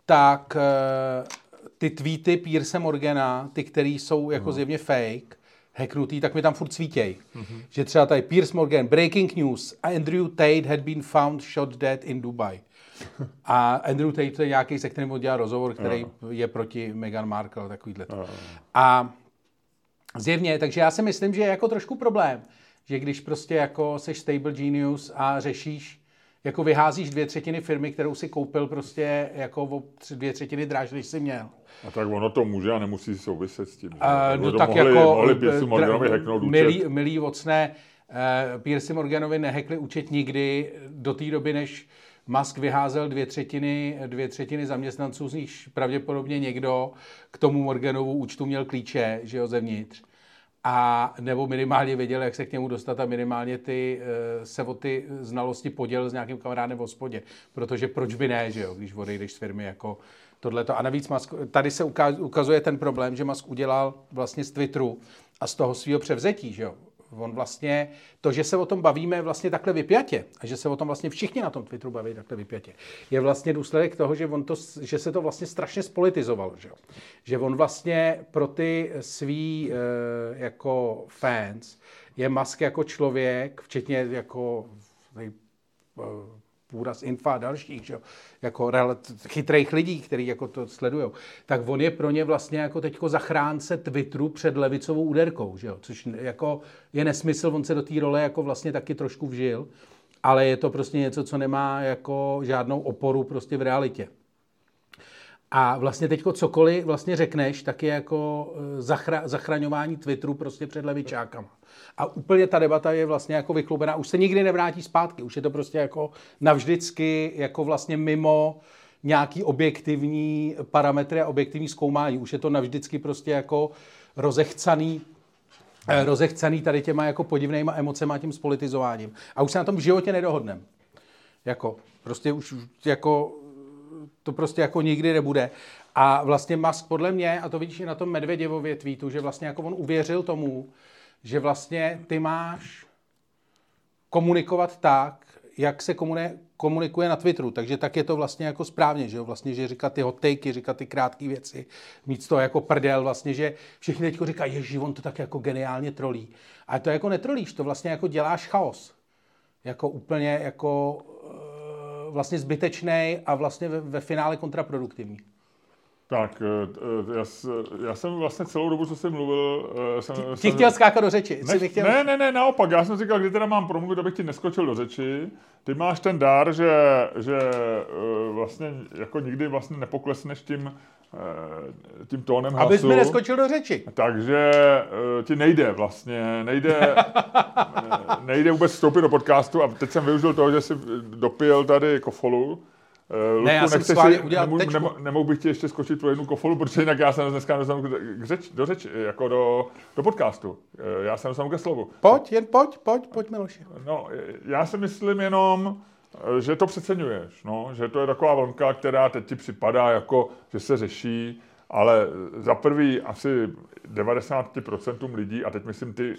tak uh, ty tweety Pierce Morgana, ty, které jsou jako no. zjevně fake, hacknutý, tak mi tam furt svítěj. Mm-hmm. Že třeba tady Pierce Morgan, breaking news, Andrew Tate had been found shot dead in Dubai. A Andrew Tate je nějaký, se kterým udělal rozhovor, který no. je proti Meghan Markle, takovýhle. No. A zjevně, takže já si myslím, že je jako trošku problém, že když prostě jako seš stable genius a řešíš, jako vyházíš dvě třetiny firmy, kterou si koupil prostě jako o dvě třetiny dráž, než jsi měl. A tak ono to může a nemusí souviset s tím. Uh, no tak mohli, jako... Mohli Pierce Morganovi hacknout účet. Milý, milý vocné, uh, Pierce Morganovi nehekli účet nikdy do té doby, než Musk vyházel dvě třetiny, dvě třetiny zaměstnanců, z nich pravděpodobně někdo k tomu Morganovu účtu měl klíče, že jo, zevnitř. A nebo minimálně věděl, jak se k němu dostat a minimálně ty, eh, se o ty znalosti podělil s nějakým kamarádem v hospodě. Protože proč by ne, že jo, když odejdeš z firmy jako tohleto. A navíc Musk, tady se ukazuje ten problém, že Musk udělal vlastně z Twitteru a z toho svého převzetí, že jo, On vlastně, to, že se o tom bavíme vlastně takhle vypjatě a že se o tom vlastně všichni na tom Twitteru baví takhle vypjatě, je vlastně důsledek toho, že, on to, že se to vlastně strašně spolitizovalo. Že, že on vlastně pro ty svý e, jako fans je Musk jako člověk, včetně jako tady, e, z Infa a dalších, že? jako chytrých lidí, kteří jako to sledují, tak on je pro ně vlastně jako teďko zachránce Twitteru před levicovou úderkou, že? což jako je nesmysl, on se do té role jako vlastně taky trošku vžil, ale je to prostě něco, co nemá jako žádnou oporu prostě v realitě. A vlastně teď cokoliv vlastně řekneš, tak je jako eh, zachra- zachraňování Twitteru prostě před levičákama. A úplně ta debata je vlastně jako vyklubená. Už se nikdy nevrátí zpátky. Už je to prostě jako navždycky jako vlastně mimo nějaký objektivní parametry a objektivní zkoumání. Už je to navždycky prostě jako rozechcaný eh, rozechcaný tady těma jako podivnýma emocema a tím spolitizováním. A už se na tom v životě nedohodneme. Jako, prostě už jako to prostě jako nikdy nebude. A vlastně Musk podle mě, a to vidíš i na tom Medvěděvově tweetu, že vlastně jako on uvěřil tomu, že vlastně ty máš komunikovat tak, jak se komunikuje na Twitteru. Takže tak je to vlastně jako správně, že jo? Vlastně, že říkat ty hotejky, říkat ty krátké věci, mít to jako prdel, vlastně, že všichni teď říkají, ježi, on to tak jako geniálně trolí. A to jako netrolíš, to vlastně jako děláš chaos. Jako úplně jako vlastně zbytečný a vlastně ve, ve finále kontraproduktivní. Tak, eh, eh, já, já jsem vlastně celou dobu, co jsem mluvil... Eh, jsem, Ty jsem, chtěl skákat do řeči. Ne, chtěl... ne, ne, ne, naopak. Já jsem říkal, kdy teda mám promluvit, abych ti neskočil do řeči. Ty máš ten dár, že, že vlastně jako nikdy vlastně nepoklesneš tím, tím tónem hlasu. Abys mi neskočil do řeči. Takže ti nejde vlastně, nejde, nejde vůbec vstoupit do podcastu a teď jsem využil toho, že jsi dopil tady kofolu Uh, ne, já jsem udělal nemů, nemů, nemohu bych ti ještě skočit pro jednu kofolu, protože jinak já jsem dneska dostanu k řeč, do řeč, jako do, do podcastu. Já jsem dostanu ke slovu. Pojď, jen pojď, pojď, pojď Miloši. No, já si myslím jenom, eh, že to přeceňuješ, no, že to je taková vlnka, která teď ti připadá jako, že se řeší, ale za prvý asi 90% lidí, a teď myslím ty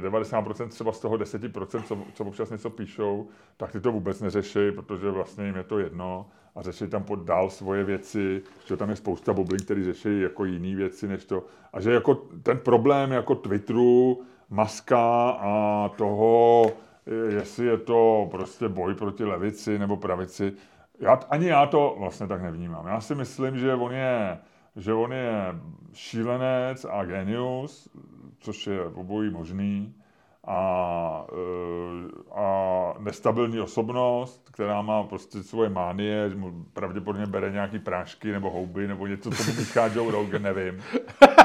90% třeba z toho 10%, co, co občas něco píšou, tak ty to vůbec neřeší, protože vlastně jim je to jedno a řeší tam pod dál svoje věci, že tam je spousta bublin, který řeší jako jiné věci než to. A že jako ten problém jako Twitteru, Maska a toho, jestli je to prostě boj proti levici nebo pravici, já, ani já to vlastně tak nevnímám. Já si myslím, že on je, že on je šílenec a genius, což je obojí možný, a, e, a nestabilní osobnost, která má prostě svoje mánie, že mu pravděpodobně bere nějaký prášky nebo houby nebo něco, co mu míchá Joe Rogan, nevím.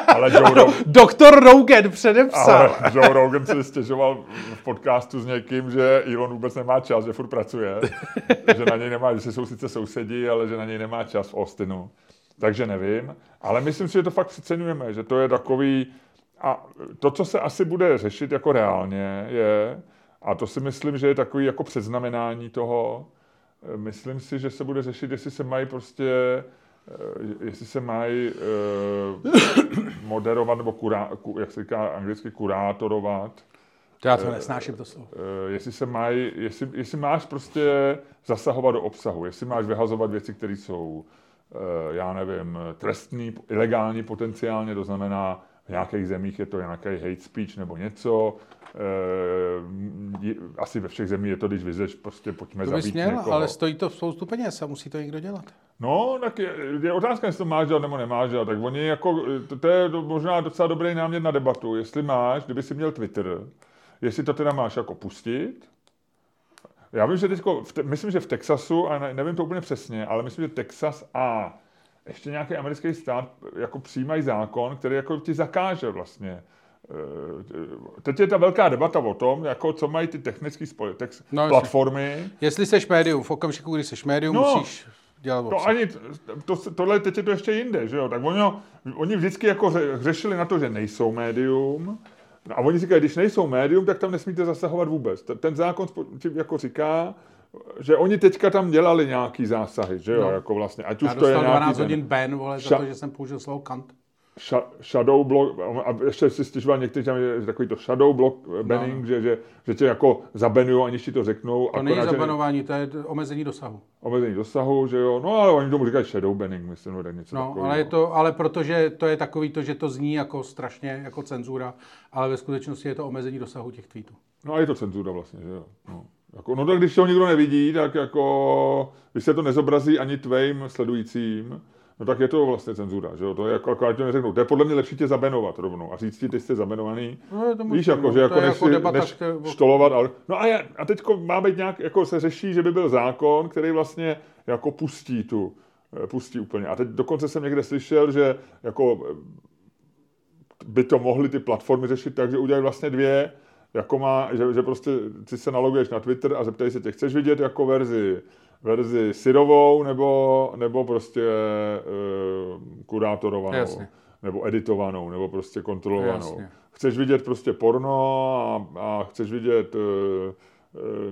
Ale Joe Rogan... Doktor Rogan předepsal. Ale Joe Rogan se stěžoval v podcastu s někým, že Elon vůbec nemá čas, že furt pracuje. že na něj nemá, že jsou sice sousedí, ale že na něj nemá čas v Austinu. Takže nevím. Ale myslím si, že to fakt přeceňujeme, že to je takový, a to, co se asi bude řešit jako reálně, je, a to si myslím, že je takový jako předznamenání toho, myslím si, že se bude řešit, jestli se mají prostě, eh, jestli se mají uh, moderovat nebo kurá, jak se říká anglicky, kurátorovat. To já to eh, nesnáším to slovo. Jestli se mají, jestli, jestli máš prostě zasahovat do obsahu, jestli máš vyhazovat věci, které jsou, já nevím, trestní, ilegální potenciálně, to znamená v nějakých zemích je to nějaký hate speech nebo něco. E, asi ve všech zemích je to, když vyzeš, prostě pojďme to zabít měl, někoho. ale stojí to spoustu peněz a musí to někdo dělat. No, tak je, je otázka, jestli to máš dělat nebo nemáš dělat. Tak oni jako, to, to je možná docela dobrý námět na debatu. Jestli máš, kdyby si měl Twitter, jestli to teda máš jako pustit, já vím, že teďko, myslím, že v Texasu, a nevím to úplně přesně, ale myslím, že Texas a ještě nějaký americký stát jako přijímají zákon, který jako ti zakáže vlastně eh, Teď je ta velká debata o tom, jako co mají ty technické text, no, platformy. Jestli seš médium, v okamžiku, kdy seš médium, no, musíš dělat to ani, to, tohle teď je to ještě jinde, že jo? Tak oni, oni vždycky jako řešili na to, že nejsou médium, a oni říkají, když nejsou médium, tak tam nesmíte zasahovat vůbec. Ten zákon jako říká, že oni teďka tam dělali nějaký zásahy, že jo, no. jako vlastně, ať už Já to je 12 hodin Ben, vole, za to, že jsem použil slovo kant. shadow block, a ještě si stěžoval někteří tam je takový to shadow block banning, no. že, že, že tě jako zabenují, aniž ti to řeknou. To není zabenování, to je omezení dosahu. Omezení dosahu, že jo, no ale oni tomu říkají shadow banning, myslím, nebo něco No, takový, ale, je to, ale protože to je takový to, že to zní jako strašně jako cenzura, ale ve skutečnosti je to omezení dosahu těch tweetů. No a je to cenzura vlastně, že jo. No. Jako, no tak když to nikdo nevidí, tak jako, když se to nezobrazí ani tvým sledujícím, no tak je to vlastně cenzura, že jo? To je jako, jako to neřeknu. To je podle mě lepší tě zabenovat rovnou a říct ti, ty jste zabenovaný. No, to Víš, jako, že jako než, jako debata, než které... štolovat. Ale, no a, je, a teď má být nějak, jako se řeší, že by byl zákon, který vlastně jako pustí tu, eh, pustí úplně. A teď dokonce jsem někde slyšel, že jako by to mohly ty platformy řešit tak, že udělají vlastně dvě jako má, že, že prostě ty se naloguješ na Twitter a zeptají se tě, chceš vidět jako verzi, verzi syrovou nebo, nebo prostě uh, kurátorovanou, Jasně. nebo editovanou, nebo prostě kontrolovanou. Jasně. Chceš vidět prostě porno a, a chceš vidět uh,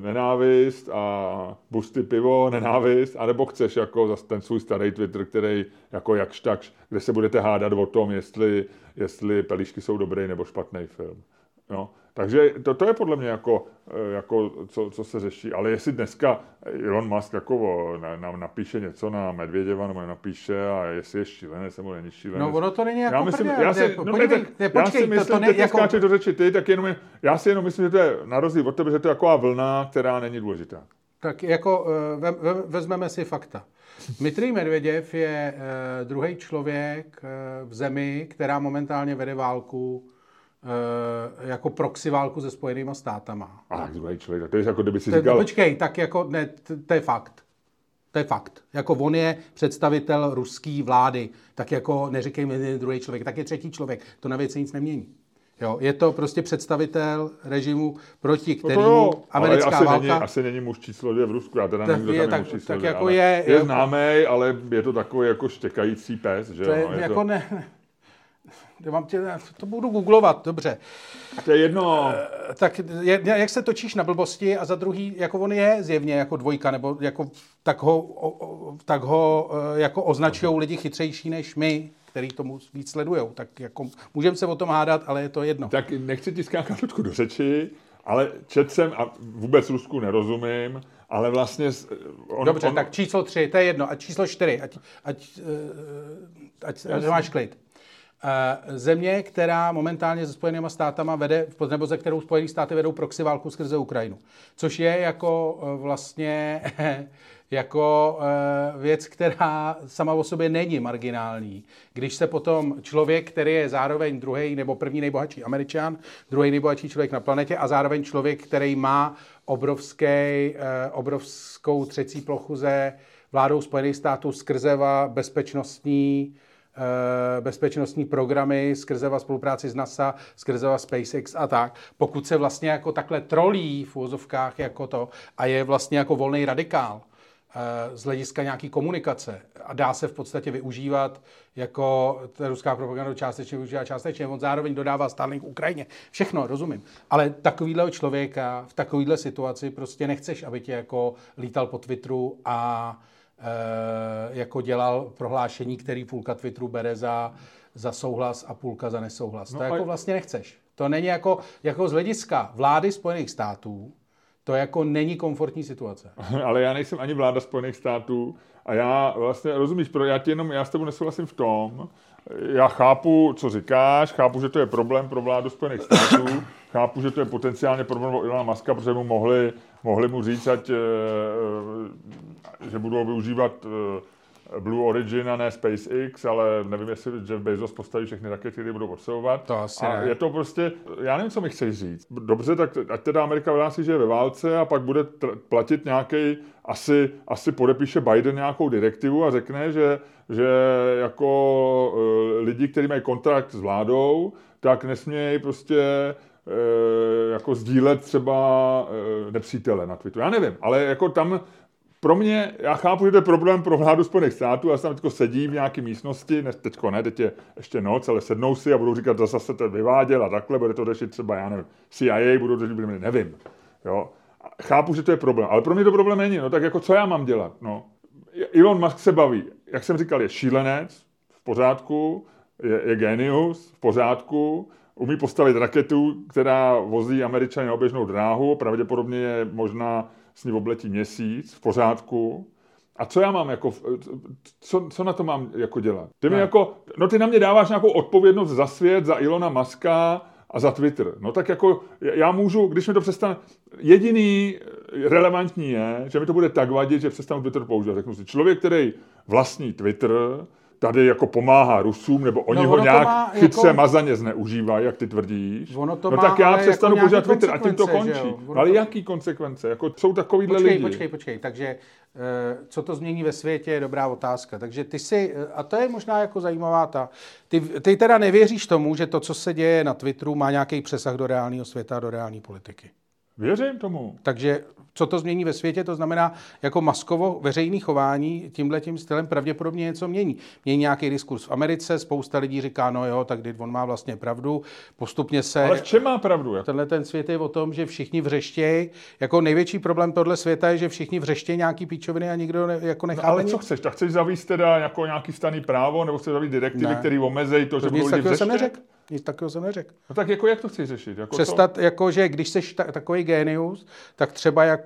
nenávist a busty pivo, nenávist, anebo chceš jako zase ten svůj starý Twitter, který jako jakž takž, kde se budete hádat o tom, jestli, jestli pelíšky jsou dobrý nebo špatný film. No Takže to, to je podle mě jako, eh, jako co, co se řeší. Ale jestli dneska Elon Musk jako nám napíše něco na Medvěděva nebo napíše a jestli je šílený, nebo není šílený. No ono to není jako já myslím, prdě, já si, no, počkej, ne, tak, já si myslím, to, to ne, jako... do řeči ty, tak jenom, já si jenom myslím, že to je na rozdíl od tebe, že to je taková vlna, která není důležitá. Tak jako eh, ve, ve, vezmeme si fakta. Dmitrij Medvěděv je uh, druhý člověk v zemi, která momentálně vede válku jako proxy válku se Spojenýma státama. A druhý člověk, to je jako kdyby si říkal... To, počkej, tak jako, ne, to, je fakt. To je fakt. Jako on je představitel ruské vlády, tak jako neříkej mi druhý člověk, tak je třetí člověk. To na věci nic nemění. Jo, je to prostě představitel režimu, proti kterému no to americká asi válka... Není, asi není muž číslo dvě v Rusku, já teda nevím, je tak, muž číslo tak dvě, jako je, je známý, ale je to takový jako štěkající pes, že to je, jo? Je jako to... ne, Mám tě, to budu googlovat, dobře. To je jedno. Eh, tak je, jak se točíš na blbosti a za druhý, jako on je zjevně jako dvojka, nebo jako, tak ho, o, tak ho eh, jako označují lidi chytřejší než my, který tomu víc sledují. Tak jako můžeme se o tom hádat, ale je to jedno. Tak nechci ti skákat do řeči, ale čet jsem a vůbec Rusku nerozumím, ale vlastně... On, Dobře, on... tak číslo tři, to je jedno. A číslo čtyři, ať, ať, ať, ať, ať máš klid. Země, která momentálně se Spojenými státama vede, nebo ze kterou Spojené státy vedou proxy válku skrze Ukrajinu. Což je jako e, vlastně jako e, věc, která sama o sobě není marginální. Když se potom člověk, který je zároveň druhý nebo první nejbohatší američan, druhý nejbohatší člověk na planetě a zároveň člověk, který má obrovský, e, obrovskou třecí plochu ze vládou Spojených států skrze bezpečnostní Eh, bezpečnostní programy skrze spolupráci s NASA, skrze SpaceX a tak. Pokud se vlastně jako takhle trolí v úvozovkách jako to a je vlastně jako volný radikál, eh, z hlediska nějaký komunikace a dá se v podstatě využívat jako ta ruská propaganda částečně využívá částečně, on zároveň dodává Starlink Ukrajině. Všechno, rozumím. Ale takovýhle člověka v takovýhle situaci prostě nechceš, aby tě jako lítal po Twitteru a Eh, jako dělal prohlášení, který půlka Twitteru bere za, za souhlas a půlka za nesouhlas. No to jako vlastně nechceš. To není jako, jako z hlediska vlády Spojených států, to jako není komfortní situace. Ale já nejsem ani vláda Spojených států a já vlastně, rozumíš, pro, já ti jenom, já s tebou nesouhlasím v tom, já chápu, co říkáš, chápu, že to je problém pro vládu Spojených států, chápu, že to je potenciálně problém pro Ilona Maska, protože mu mohli, mohli mu říct, ať, eh, eh, že budou využívat eh, Blue Origin a ne SpaceX, ale nevím, jestli Jeff Bezos postaví všechny rakety, které budou odsouvat. To asi a ne. je to prostě, já nevím, co mi chceš říct. Dobře, tak ať teda Amerika vyhlásí, že je ve válce a pak bude platit nějaký, asi, asi podepíše Biden nějakou direktivu a řekne, že, že jako lidi, kteří mají kontrakt s vládou, tak nesmějí prostě jako sdílet třeba uh, nepřítele na Twitteru. Já nevím, ale jako tam pro mě, já chápu, že to je problém pro vládu Spojených států, já jsem tam sedí v nějaké místnosti, ne, teďko ne, teď je ještě noc, ale sednou si a budou říkat, zase to vyváděl a takhle, bude to řešit třeba, já nevím, CIA, budou to řešit, nevím. Jo. Chápu, že to je problém, ale pro mě to problém není, no tak jako co já mám dělat, no. Elon Musk se baví, jak jsem říkal, je šílenec, v pořádku, je, je genius, v pořádku, umí postavit raketu, která vozí Američany na oběžnou dráhu, pravděpodobně je možná s ní obletí měsíc, v pořádku. A co já mám jako, co, co na to mám jako dělat? Ty mi jako, no ty na mě dáváš nějakou odpovědnost za svět, za Ilona Maska a za Twitter. No tak jako já můžu, když mi to přestane, jediný relevantní je, že mi to bude tak vadit, že přestanu Twitter používat. Řeknu si, člověk, který vlastní Twitter, tady jako pomáhá Rusům, nebo oni no, ho nějak chytře jako... mazaně zneužívají, jak ty tvrdíš, ono to no má, tak já přestanu jako používat Twitter a tím to končí. Ale to... jaký konsekvence? Jako jsou takovýhle počkej, lidi. Počkej, počkej, takže eh, co to změní ve světě je dobrá otázka. Takže ty si, eh, a to je možná jako zajímavá ta, ty, ty teda nevěříš tomu, že to, co se děje na Twitteru, má nějaký přesah do reálného světa, do reální politiky. Věřím tomu. Takže co to změní ve světě, to znamená, jako maskovo veřejný chování tímhle tím stylem pravděpodobně něco mění. Mění nějaký diskurs v Americe, spousta lidí říká, no jo, tak on má vlastně pravdu, postupně se... Ale v čem má pravdu? Jako? Tenhle ten svět je o tom, že všichni vřeštějí. Jako největší problém tohle světa je, že všichni vřeštějí nějaký píčoviny a nikdo ne, jako nechá. No, ale co chceš? Tak chceš zavíst teda jako nějaký staný právo, nebo chceš zavíst direktivy, které omezejí to, že budou lidi vřeštět? jsem neřekl. Nic takového jsem neřekl. No tak jako jak to chceš řešit? Jako Přestat, to? jako, že když jsi ta, takový genius, tak třeba jako,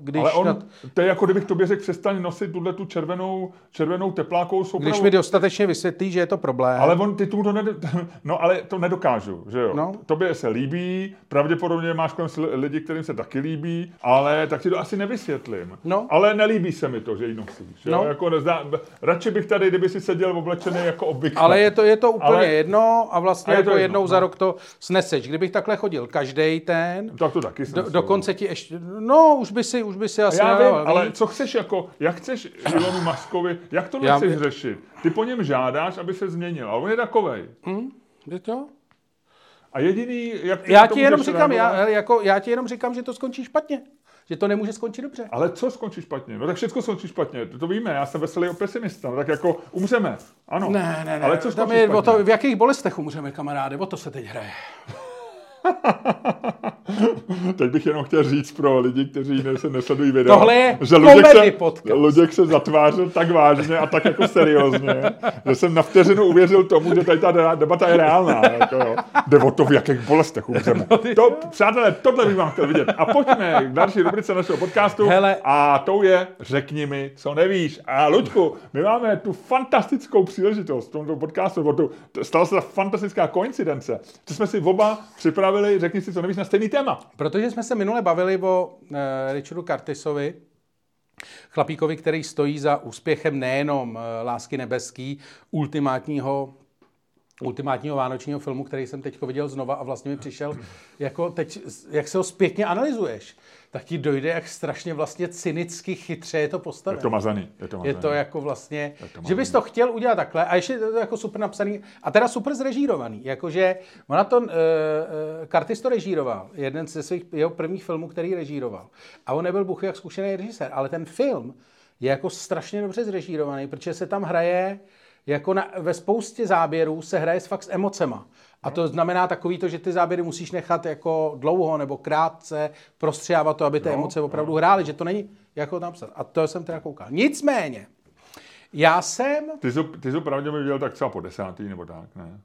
když... Ale on, nad... to je jako kdybych tobě řekl, přestaň nosit tuhle tu červenou, červenou teplákovou soupravu. Když mi dostatečně vysvětlí, že je to problém. Ale on, ty tomu to ned... No ale to nedokážu, že jo? No. Tobě se líbí, pravděpodobně máš kolem lidi, kterým se taky líbí, ale tak ti to asi nevysvětlím. No. Ale nelíbí se mi to, že ji nosíš. No. Jako nezdá... Radši bych tady, kdyby si seděl oblečený jako obvykle. Ale je to, je to úplně ale... jedno a vlastně jako to jednou no. za rok to sneseš. Kdybych takhle chodil každý ten, tak to taky do, dokonce ti ještě, no už by si, už by si asi Já vím, ale co chceš jako, jak chceš Ilonu Maskovi, jak to chceš Já... řešit? Ty po něm žádáš, aby se změnil, a on je takovej. Hmm, je to? A jediný, jak já ti jenom říkám, já, jako, já ti jenom říkám, že to skončí špatně že to nemůže skončit dobře. Ale co skončí špatně? No tak všechno skončí špatně, to, to víme, já jsem veselý pesimista, no tak jako umřeme, ano. Ne, ne, ne, ale co skončí špatně? O to, v jakých bolestech umřeme, kamaráde, o to se teď hraje. Teď bych jenom chtěl říct pro lidi, kteří se nesledují video, Tohle je že Luděk se, Luděk se zatvářil tak vážně a tak jako seriózně, že jsem na vteřinu uvěřil tomu, že tady ta debata je reálná. Jako jo. Jde o to, v jakých bolestech umřeme. No, to, přátelé, tohle bych vám chtěl vidět. A pojďme k další rubrice našeho podcastu Hele. a tou je Řekni mi, co nevíš. A Luďku, my máme tu fantastickou příležitost v tomto podcastu, tu, stala se ta fantastická koincidence, že jsme si oba připravili bavili, řekni si, co nevíš na stejný téma. Protože jsme se minule bavili o uh, Richardu Curtisovi, chlapíkovi, který stojí za úspěchem nejenom uh, Lásky nebeský, ultimátního ultimátního vánočního filmu, který jsem teď viděl znova a vlastně mi přišel, jako teď, jak se ho zpětně analyzuješ, tak ti dojde, jak strašně vlastně cynicky chytře je to postavené. Je to mazaný. Je to, mazaný. Je to jako vlastně, to mazaný. že bys to chtěl udělat takhle a ještě to jako super napsaný a teda super zrežírovaný. Jakože ona to, uh, uh, Curtis to režíroval, jeden ze svých jeho prvních filmů, který režíroval. A on nebyl buchy jak zkušený režisér, ale ten film je jako strašně dobře zrežírovaný, protože se tam hraje jako na, ve spoustě záběrů se hraje s fakt s emocema. A to znamená takový to, že ty záběry musíš nechat jako dlouho nebo krátce prostřávat to, aby ty no, emoce opravdu no. hrály, že to není jako tam psat. A to jsem teda koukal. Nicméně, já jsem... Ty jsi, ty jsi pravděpodobně viděl tak třeba po desátý nebo tak, ne?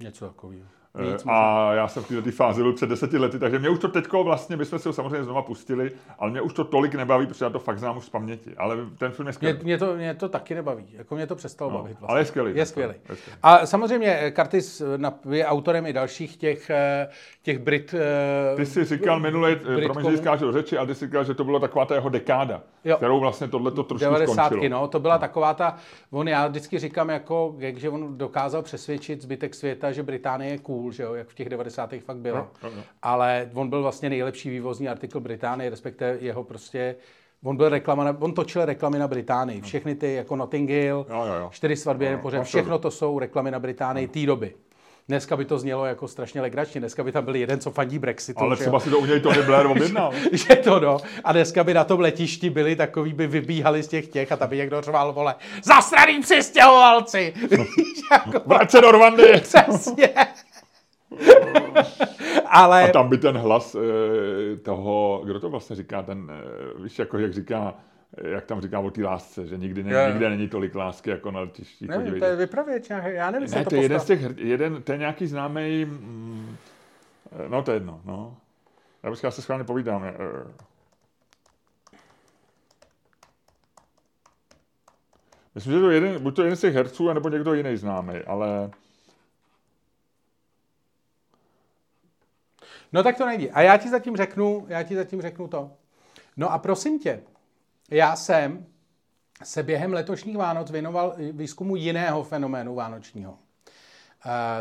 Něco takového. Nic, a já jsem v této fázi byl před deseti lety, takže mě už to teďko vlastně, my jsme si ho samozřejmě znova pustili, ale mě už to tolik nebaví, protože já to fakt znám už z paměti. Ale ten film je skvělý. Mě, mě, to, mě to taky nebaví, jako mě to přestalo no, bavit. Vlastně. Ale je skvělý. Je skvělý. Je skvělý. A samozřejmě Curtis je autorem i dalších těch, eh, těch Brit... Eh, ty jsi říkal minule, eh, promiň, že skážu do řeči, ale ty jsi říkal, že to byla taková ta jeho dekáda, jo. kterou vlastně tohle to trošku 90. skončilo. no, to byla no. taková ta, on já vždycky říkám jako, že on dokázal přesvědčit zbytek světa, že Británie je cool, že jo, jak v těch 90. fakt byla. No, no, no. Ale on byl vlastně nejlepší vývozní artikl Británie, respektive jeho prostě On byl reklama, na, on točil reklamy na Británii. Všechny ty, jako Notting Hill, jo, jo, jo. čtyři svatby, jeden pořád, všechno to jsou reklamy na Británii té doby. Dneska by to znělo jako strašně legračně. Dneska by tam byl jeden, co fandí Brexitu. Ale třeba si to u něj Tony Blair objednal. že to no. A dneska by na tom letišti byli takový, by vybíhali z těch těch a tam by někdo řval, vole, zasraný přistěhovalci. jako... Vrať se do Rwandy. Přesně. Ale... A tam by ten hlas e, toho, kdo to vlastně říká, ten, e, víš, jako jak říká, jak tam říká o té lásce, že nikdy, ne, nikde není tolik lásky jako na letišti. Ne, to je vypravěč, já nevím, ne, to, to je jeden z těch, jeden, to je nějaký známý, mm, no to je jedno, no. Já bych se schválně povídám. Myslím, že to je jeden, buď to jeden z těch herců, nebo někdo jiný známý, ale No tak to nejde. A já ti zatím řeknu, já ti zatím řeknu to. No a prosím tě, já jsem se během letošních Vánoc věnoval výzkumu jiného fenoménu vánočního, uh,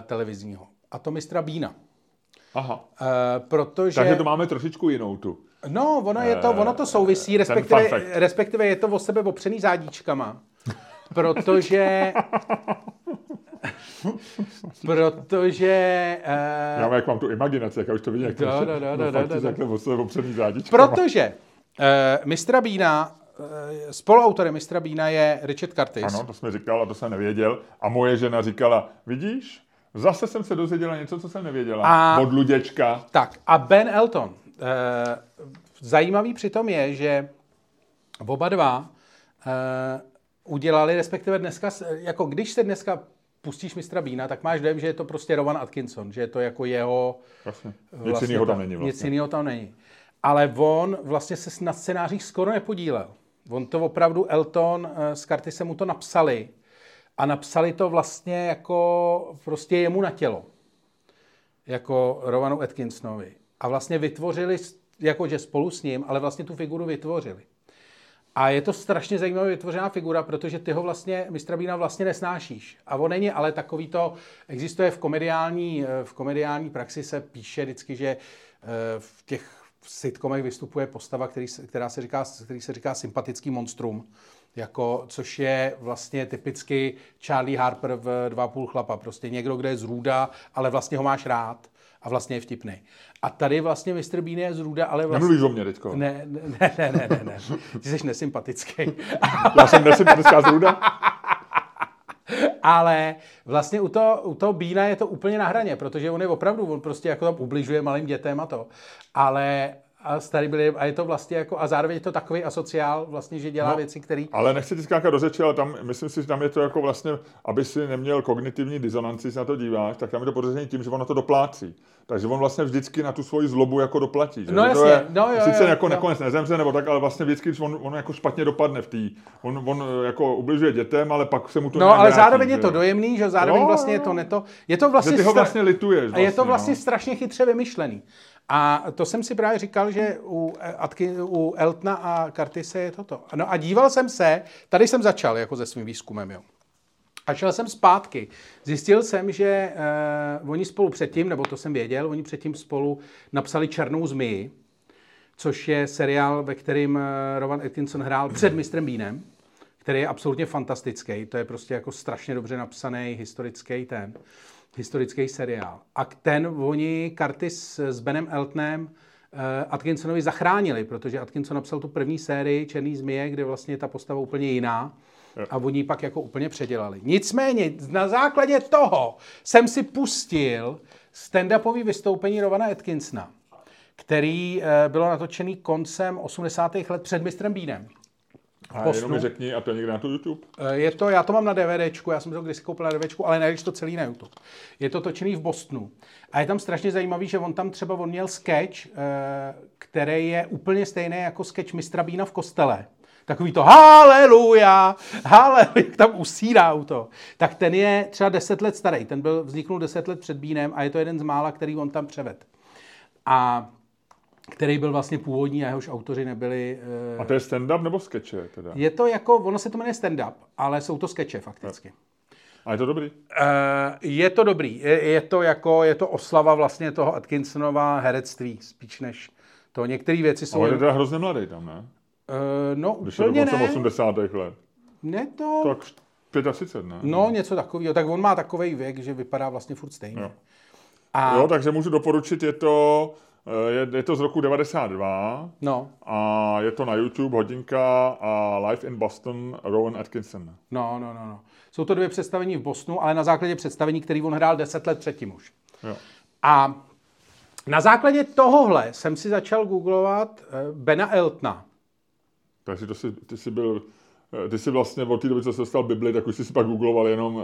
televizního. A to mistra Bína. Aha. Uh, protože... Takže to máme trošičku jinou tu. No, ono, je to, ono to souvisí, respektive, respektive je to o sebe opřený zádíčkama. Protože Protože... Uh, já mám, jak mám tu imaginaci, jak já už to vidím, jak to do, do, do, do, do, takhle opředný Protože uh, mistra Bína spoluautorem mistra Bína je Richard Curtis. Ano, to jsme říkal a to jsem nevěděl. A moje žena říkala, vidíš, zase jsem se dozvěděla něco, co jsem nevěděla. A, od Luděčka. Tak a Ben Elton. Eh, zajímavý přitom je, že oba dva eh, udělali, respektive dneska, jako když se dneska pustíš mistra Bína, tak máš dojem, že je to prostě Rowan Atkinson, že je to jako jeho... Vlastně. Nic vlastně jiného tam není. Vlastně. Nic jiného tam není. Ale on vlastně se na scénářích skoro nepodílel. On to opravdu, Elton eh, s karty se mu to napsali a napsali to vlastně jako prostě jemu na tělo. Jako Rovanu Atkinsonovi. A vlastně vytvořili, jakože spolu s ním, ale vlastně tu figuru vytvořili. A je to strašně zajímavě vytvořená figura, protože ty ho vlastně, mistra Bína vlastně nesnášíš. A on není ale takový to, existuje v komediální, eh, v komediální praxi se píše vždycky, že eh, v těch sitcomech vystupuje postava, který, která se říká, který se říká sympatický monstrum, jako, což je vlastně typicky Charlie Harper v Dva půl chlapa. Prostě někdo, kdo je zrůda, ale vlastně ho máš rád a vlastně je vtipný. A tady vlastně Mr. Bean je zrůda, ale vlastně... Nemluvíš o mě teďko. Ne, ne, ne, ne, ne, ne. Ty jsi nesympatický. Já jsem nesympatická zrůda? Ale vlastně u toho, u toho Bína je to úplně na hraně, protože on je opravdu, on prostě jako tam ubližuje malým dětem a to. Ale a starý byli, a je to vlastně jako, a zároveň je to takový asociál, vlastně, že dělá no, věci, které... Ale nechci ti skákat do řeči, ale tam, myslím si, že tam je to jako vlastně, aby si neměl kognitivní disonanci, se na to díváš, tak tam je to podezření tím, že ono to doplácí. Takže on vlastně vždycky na tu svoji zlobu jako doplatí. Že? No jasně, to je, no jo, Sice jo, jako jo. nakonec nezemře nebo tak, ale vlastně vždycky on, on jako špatně dopadne v té. On, on, jako ubližuje dětem, ale pak se mu to No ale vrátí, zároveň že? je to dojemný, že zároveň no, vlastně je to neto. Je to vlastně, že ty ho vlastně lituješ. Vlastně, a je to vlastně no. strašně chytře vymyšlený. A to jsem si právě říkal, že u, Atky, u Eltna a Curtise je toto. No a díval jsem se, tady jsem začal jako se svým výzkumem, jo. A šel jsem zpátky. Zjistil jsem, že uh, oni spolu předtím, nebo to jsem věděl, oni předtím spolu napsali Černou zmiji, což je seriál, ve kterým uh, Rowan Atkinson hrál před Mistrem Beanem, který je absolutně fantastický. To je prostě jako strašně dobře napsaný historický ten historický seriál. A ten oni Curtis s Benem Eltnem uh, Atkinsonovi zachránili, protože Atkinson napsal tu první sérii Černý zmije, kde vlastně je ta postava úplně jiná. A oni pak jako úplně předělali. Nicméně na základě toho jsem si pustil stand-upový vystoupení Rovana Atkinsona, který uh, bylo natočený koncem 80. let před mistrem Beanem. A jenom mi řekni, a to je někde na to YouTube? Eh, je to, já to mám na DVDčku, já jsem to kdysi koupil na DVDčku, ale najdeš to celý na YouTube. Je to točený v Bostonu. A je tam strašně zajímavý, že on tam třeba on měl sketch, eh, který je úplně stejný jako sketch mistra Bína v kostele. Takový to haleluja, haleluja, tam usírá to. Tak ten je třeba 10 let starý, ten byl vzniknul 10 let před Bínem a je to jeden z mála, který on tam převed. A který byl vlastně původní a jehož autoři nebyli... Uh... A to je stand-up nebo skeče teda? Je to jako, ono se to jmenuje stand-up, ale jsou to skeče fakticky. A je to dobrý? Uh, je to dobrý. Je, je, to jako, je to oslava vlastně toho Atkinsonova herectví, spíš než to. Některé věci jsou... Ale je teda hrozně mladý tam, ne? Uh, no, Když úplně ne. 80. let. Ne to... Tak 35, ne? No, něco takového. Tak on má takový věk, že vypadá vlastně furt stejně. Jo. A... Jo, takže můžu doporučit, je to Eh, je, je to z roku 92 no. a je to na YouTube hodinka a Live in Boston Rowan Atkinson. No, no, no, no. Jsou to dvě představení v Bostonu, ale na základě představení, který on hrál deset let předtím už. Jo. A na základě tohohle jsem si začal googlovat eh, Bena Eltna. Takže to si, ty jsi byl Eh, ty jsi vlastně od té doby, co jsi dostal Bibli, tak už jsi si pak googloval jenom uh,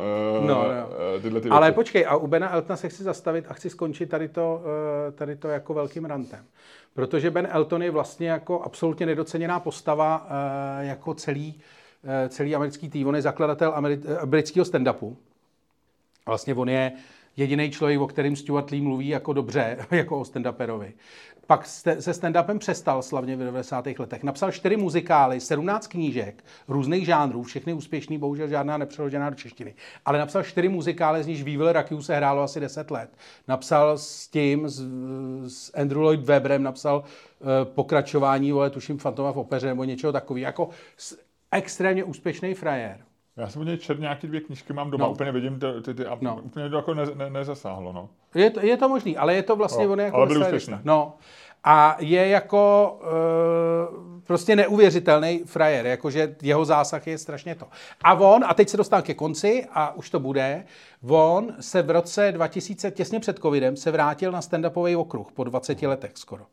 no, no. tyhle ty Ale počkej, a u Bena Eltona se chci zastavit a chci skončit tady to, uh, tady to jako velkým rantem. Protože Ben Elton je vlastně jako absolutně nedoceněná postava uh, jako celý, uh, celý americký tým. On je zakladatel ameri- britského stand-upu. Vlastně on je jediný člověk, o kterým Stuart Lee mluví jako dobře, jako o stand-uperovi. Pak se stand-upem přestal slavně v 90. letech. Napsal čtyři muzikály, 17 knížek, různých žánrů, všechny úspěšný, bohužel žádná nepřeložená do češtiny. Ale napsal čtyři muzikály, z níž Weevil Rakiu se hrálo asi 10 let. Napsal s tím, s, s Andrew Lloyd Webberem, napsal uh, pokračování, vole, tuším Fantoma v opeře nebo něčeho takového. Jako extrémně úspěšný frajer. Já jsem u něj čet nějaký dvě knížky, mám doma, No. úplně vidím ty, ty, ty a No. úplně to jako ne, ne, nezasáhlo, no. Je to, je to možný, ale je to vlastně No, on jako ale byl veselista. úspěšný. No. A je jako uh, prostě neuvěřitelný frajer, jakože jeho zásah je strašně to. A on, a teď se dostávám ke konci a už to bude, on se v roce 2000, těsně před covidem, se vrátil na stand-upový okruh po 20 letech skoro.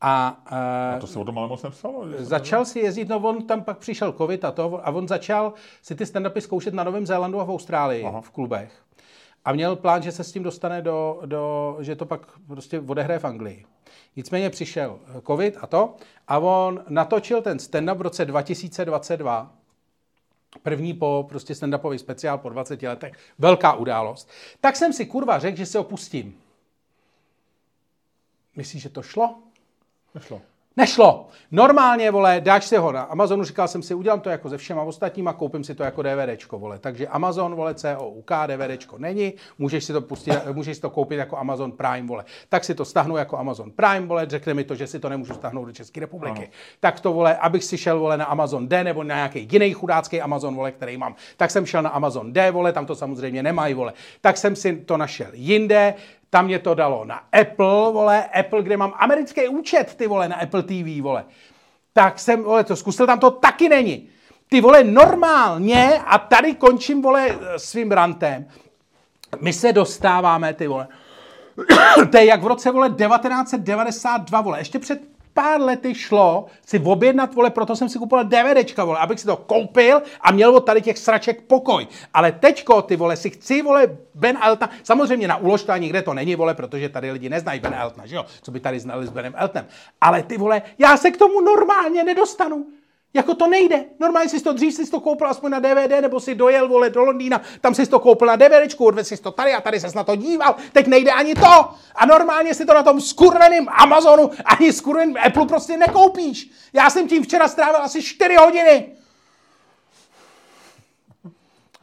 A, uh, A to se o tom ale moc nepsalo. Začal si jezdit, no on tam pak přišel covid a to, a on začal si ty stand-upy zkoušet na Novém Zélandu a v Austrálii Aha. v klubech. A měl plán, že se s tím dostane do, do že to pak prostě odehraje v Anglii. Nicméně přišel covid a to a on natočil ten stand-up v roce 2022, první po prostě stand-upový speciál po 20 letech, velká událost. Tak jsem si kurva řekl, že se opustím. Myslíš, že to šlo? Nešlo. Nešlo. Normálně, vole, dáš si ho na Amazonu, říkal jsem si, udělám to jako se všema ostatníma, koupím si to jako DVDčko, vole. Takže Amazon, vole, COUK, DVDčko není, můžeš si to pustit, můžeš si to koupit jako Amazon Prime, vole. Tak si to stahnu jako Amazon Prime, vole, řekne mi to, že si to nemůžu stáhnout do České republiky. Ano. Tak to, vole, abych si šel, vole, na Amazon D nebo na nějaký jiný chudácký Amazon, vole, který mám. Tak jsem šel na Amazon D, vole, tam to samozřejmě nemají, vole. Tak jsem si to našel jinde, tam mě to dalo na Apple, vole, Apple, kde mám americký účet, ty vole, na Apple TV, vole. Tak jsem, vole, to zkusil, tam to taky není. Ty vole, normálně, a tady končím, vole, svým rantem, my se dostáváme, ty vole, to je jak v roce, vole, 1992, vole, ještě před pár lety šlo si objednat, vole, proto jsem si kupoval DVDčka, vole, abych si to koupil a měl od tady těch sraček pokoj. Ale teďko, ty vole, si chci, vole, Ben Elton, samozřejmě na úložka nikde to není, vole, protože tady lidi neznají Ben Eltona, že jo, co by tady znali s Benem Eltonem. Ale ty vole, já se k tomu normálně nedostanu. Jako to nejde. Normálně jsi to dřív si to koupil aspoň na DVD, nebo si dojel, vole, do Londýna, tam si to koupil na DVDčku, odvezl si to tady a tady ses na to díval, teď nejde ani to. A normálně si to na tom skurveným Amazonu ani skurveným Apple prostě nekoupíš. Já jsem tím včera strávil asi 4 hodiny.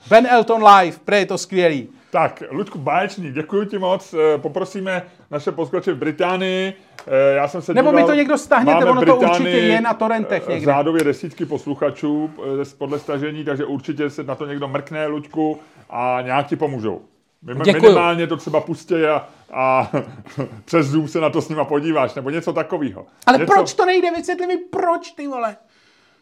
Ben Elton live, pre je to skvělý. Tak, Luďku Báječný, děkuji ti moc. Eh, Poprosíme naše posluchače v Británii. Eh, Já jsem se Nebo mi díval, to někdo stáhněte, ono to Británii, určitě je na torrentech eh, někde. Řádově desítky posluchačů podle stažení, takže určitě se na to někdo mrkne, Luďku, a nějak ti pomůžou. Děkuju. Minimálně to třeba pustě a, a přes Zoom se na to s nima podíváš, nebo něco takového. Ale něco, proč to nejde? Vysvětli mi, proč ty vole.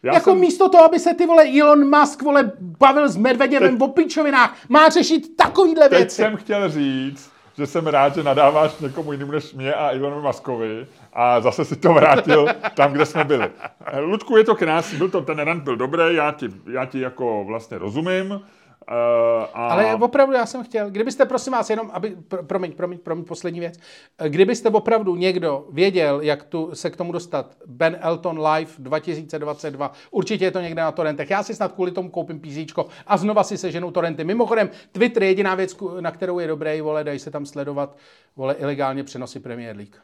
Já jako jsem- místo toho, aby se ty vole Elon Musk vole bavil s Medvedevem Teď- o pičovinách, má řešit takovýhle Teď věci. jsem chtěl říct, že jsem rád, že nadáváš někomu jinému než mě a Ilonu Maskovi a zase si to vrátil tam, kde jsme byli. Eh, Ludku, je to krásný, byl to, ten rant byl dobrý, já ti, já ti jako vlastně rozumím. Uh, a... Ale opravdu já jsem chtěl, kdybyste, prosím vás, jenom, aby, pro, promiň, promiň, promiň, poslední věc, Eh, kdybyste opravdu někdo věděl, jak tu se k tomu dostat, Ben Elton Live 2022, určitě je to někde na torrentech, já si snad kvůli tomu koupím PC a znova si seženou torrenty. Mimochodem, Twitter je jediná věc, na kterou je dobrý, vole, dají se tam sledovat, vole, ilegálně přenosy Premier League.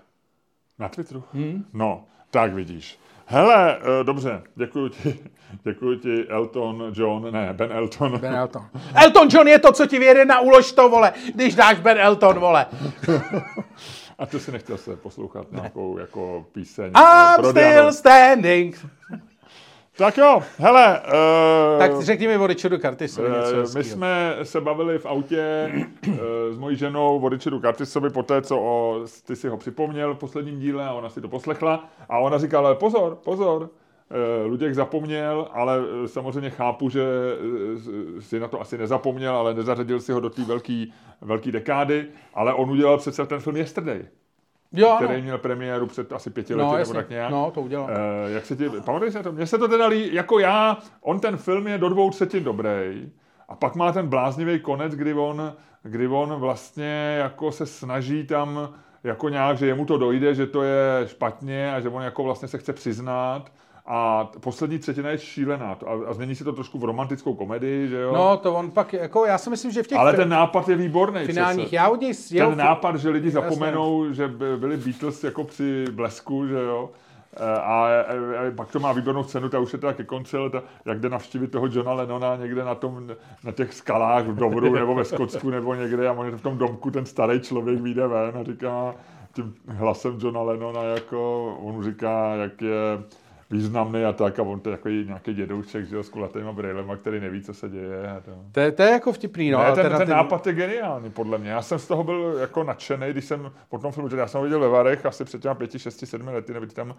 Na Twitteru? Hmm? No, tak vidíš. Hele, uh, dobře, děkuji ti, děkuji ti Elton John, ne, Ben Elton. Ben Elton. Elton John je to, co ti vyjede na úlož to, vole, když dáš Ben Elton, vole. A ty si nechtěl se poslouchat nějakou jako píseň. I'm eh, still standing. Tak jo, hele. Uh, Tak řekni mi o Richardu Curtisovi něco Eh, My jsme se bavili v autě eh, s mojí ženou o Richardu Curtisovi po té, co o, ty si ho připomněl v posledním díle a ona si to poslechla a ona říkala, pozor, pozor, eh, Luděk zapomněl, ale eh, samozřejmě chápu, že eh, si na to asi nezapomněl, ale nezařadil si ho do té velký dekády, ale on udělal přece ten film Yesterday, Jo, ano. který měl premiéru před asi pěti lety No, nebo jasně. tak nějak. No, to udělal. Eh, jak se ti, pamatuješ na to? Mně se to teda lí, jako já, on ten film je do dvou třetin dobrý a pak má ten bláznivý konec, kdy on, kdy on vlastně jako se snaží tam jako nějak, že jemu to dojde, že to je špatně a že on jako vlastně se chce přiznat a poslední třetina je šílená a, a změní si to trošku v romantickou komedii, že jo? No, to on pak, jako já si myslím, že v těch Ale ten nápad je výborný. finálních, přece. já od něj Ten nápad, že lidi Jasně. zapomenou, že by- byli Beatles jako při blesku, že jo. E, A, a, a pak to má výbornou scénu, ta už je teda ke konci, ale ta, jak jde navštívit toho Johna Lennona někde na, tom, na těch skalách v Dovru nebo ve Skotsku nebo někde a on je v tom domku, ten starý člověk vyjde ven a říká tím hlasem Johna Lennona, jako on mu říká, jak je významný a tak a on to je takový nějaký dědouček, že jo, s kulatýma brýlema, který neví, co se děje. A to. To, je, to je jako vtipný, no. Ne, ten, ten nápad je geniální, podle mě. Já jsem z toho byl jako nadšený, když jsem po tom filmu, že já jsem ho viděl ve Varech asi před těma pěti, šesti, sedmi lety, nebo tam,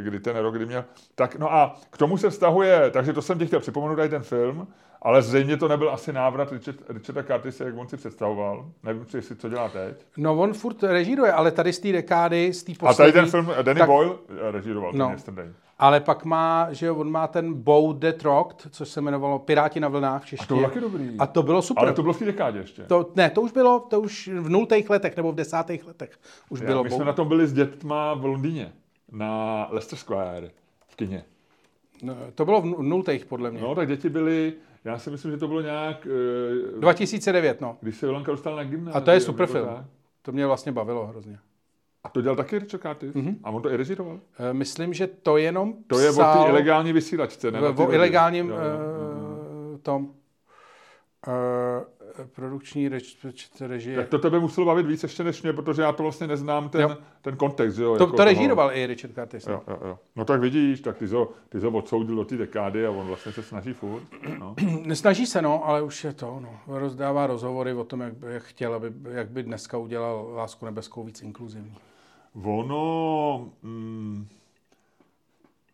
kdy ten rok, kdy měl. Tak, no a k tomu se vztahuje, takže to jsem ti chtěl připomenout tady ten film, ale zřejmě to nebyl asi návrat Richard, Richarda Curtise, jak on si představoval. Nevím, co, jestli co dělá teď. No on furt režíruje, ale tady z té dekády, z té A poslední... tady ten film Danny tak- Boyle režíroval, No. ten yesterday. Ale pak má, že jo, on má ten Bow Dead Rocked, což se jmenovalo Piráti na vlnách v češtině. to bylo taky dobrý. A to bylo super. Ale to bylo v té dekádě ještě. To, ne, to už bylo, to už v nultých letech nebo v desátých letech už Já, bylo. my Bow- jsme na tom byli s dětma v Londýně, na Leicester Square, v kině. No, to bylo v nu- nultých podle mě. No, tak děti byly, já si myslím, že to bylo nějak, eh, 2009, no. když se Jolanka dostal na gymnázium. A to je super film. tak. To mě vlastně bavilo hrozně. A to dělal taky Richard Curtis? Mm-hmm. A on to i režíroval? E, Myslím, že to jenom To je o psal té ilegální vysílačce, ne? o ilegálním Jo, jo, jo. e, tom e, produkční reč, režie. Tak to tebe muselo bavit víc ještě než mě, protože já to vlastně neznám ten, Jo. ten kontext. Jo, to, jako to režíroval i Richard Curtis. Jo, jo, jo. No tak vidíš, tak ty jsi, ho, ty ho odsoudil do té dekády a on vlastně se snaží furt. No. Nesnaží se, no, ale už je to, no. Rozdává rozhovory o tom, jak, by- jak chtěl, aby, jak by dneska udělal Lásku nebeskou víc inkluzivní. Ono... Mm,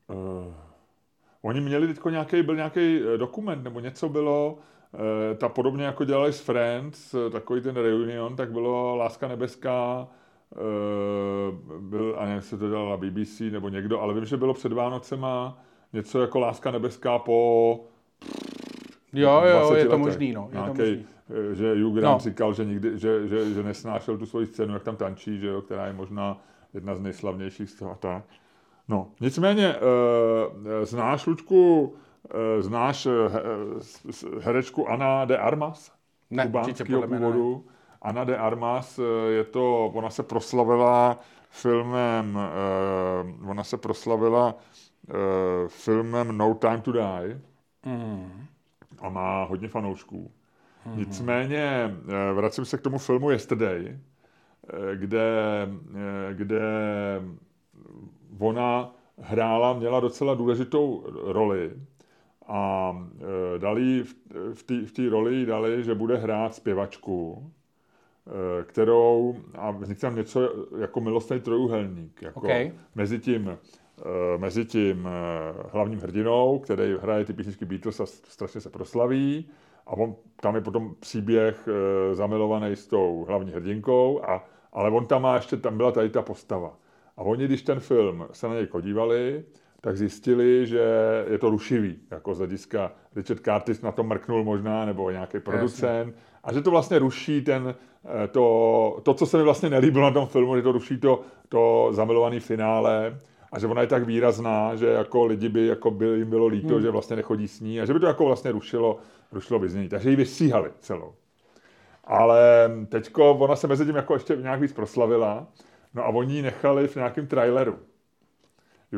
uh, oni měli teď nějaký, byl nějaký dokument, nebo něco bylo, eh, ta podobně jako dělali s Friends, eh, takový ten reunion, tak bylo Láska nebeská, eh, byl, a nevím, jestli to dělala BBC nebo někdo, ale vím, že bylo před Vánocema něco jako Láska nebeská po Jo, jo, 20 je to letech. možný, no. Je to Nějakej, možný. eh, že Hugh Grant No. říkal, že, nikdy, že, že, že nesnášel tu svoji scénu, jak tam tančí, že jo, která je možná jedna z nejslavnějších z tak. No, nicméně, eh, znáš, Lučku, eh, znáš s- herečku Ana de Armas? Ne, kubánského ne. původu. Ana de Armas, je to, ona se proslavila filmem, eh, ona se proslavila eh, filmem No Time to Die Mm. A má hodně fanoušků. Mhm. Nicméně eh, vracím se k tomu filmu Yesterday, eh, kde, eh, kde ona hrála, měla docela důležitou roli a dali v, té roli dali, že bude hrát zpěvačku, kterou, a vznikl tam něco jako milostný trojuhelník, jako Okay. mezi tím mezi tím eh, hlavním hrdinou, který hraje ty písničky Beatles a strašně se proslaví. A on, tam je potom příběh eh, zamilovaný s tou hlavní hrdinkou, a, ale on tam má ještě, tam byla tady ta postava. A oni, když ten film se na něj podívali, tak zjistili, že je to rušivý, jako z hlediska Richard Curtis na to mrknul možná, nebo nějaký producent, a že to vlastně ruší ten, eh, to, to, co se mi vlastně nelíbilo na tom filmu, že to ruší to, to zamilovaný finále, a že ona je tak výrazná, že jako lidi by jako by jim bylo líto, hmm. že vlastně nechodí s ní a že by to jako vlastně rušilo, rušilo vyznění. Takže ji vystříhali celou. Ale teďko ona se mezi tím jako ještě nějak víc proslavila, no a oni ji nechali v nějakém traileru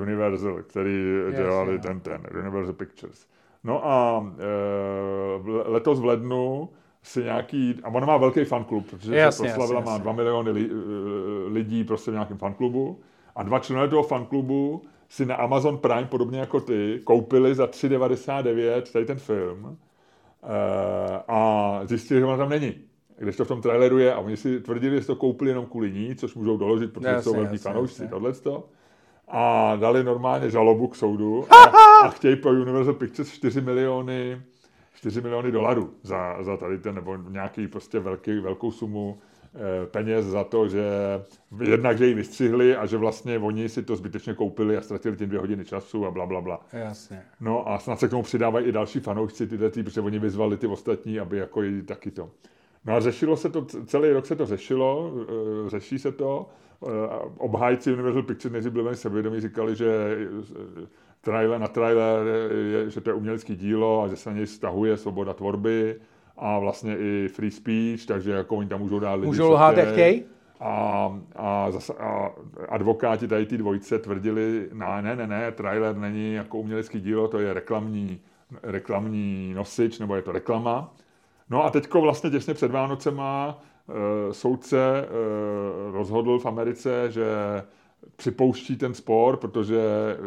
Universal, který dělali no. ten, ten, Universal Pictures. No a e, letos v lednu si nějaký, a ona má velký fanklub, protože Jasně, se proslavila, jasně, má jasně. 2 miliony li, eh, lidí prostě v nějakém fanklubu a dva členové toho fanklubu si na Amazon Prime, podobně jako ty, koupili za 3,99 tady ten film e, a zjistili, že ona tam není. Když to v tom traileru je a oni si tvrdili, že to koupili jenom kvůli ní, což můžou doložit, protože Jasně, jsou velký fanoušci, tohleto. A dali normálně žalobu k soudu a, a chtějí po Universal Pictures 4 miliony 4 miliony dolarů za, za tady ten, nebo nějaký prostě velký, velkou sumu eh, peněz za to, že jednak, že ji vystřihli a že vlastně oni si to zbytečně koupili a ztratili tím dvě hodiny času a bla, bla, bla. Jasně. No a snad se k tomu přidávají i další fanoušci, tyhle, ty, protože oni vyzvali ty ostatní, aby jako i taky to. No a řešilo se to, celý rok se to řešilo, eh, řeší se to. Eh, Obhájci Universal Pictures nejdřív byli velmi sebevědomí, říkali, že eh, trailer na trailer, je, že to je umělecký dílo a že se na něj stahuje svoboda tvorby a vlastně i free speech, takže jako oni tam můžou dát lidi. Můžou lhát, jak chtějí. A, a, zase, a advokáti tady ty dvojce tvrdili, ne, ne, ne, ne, trailer není jako umělecký dílo, to je reklamní, reklamní nosič, nebo je to reklama. No a teďko vlastně těsně před Vánocema e, soudce e, rozhodl v Americe, že připouští ten spor, protože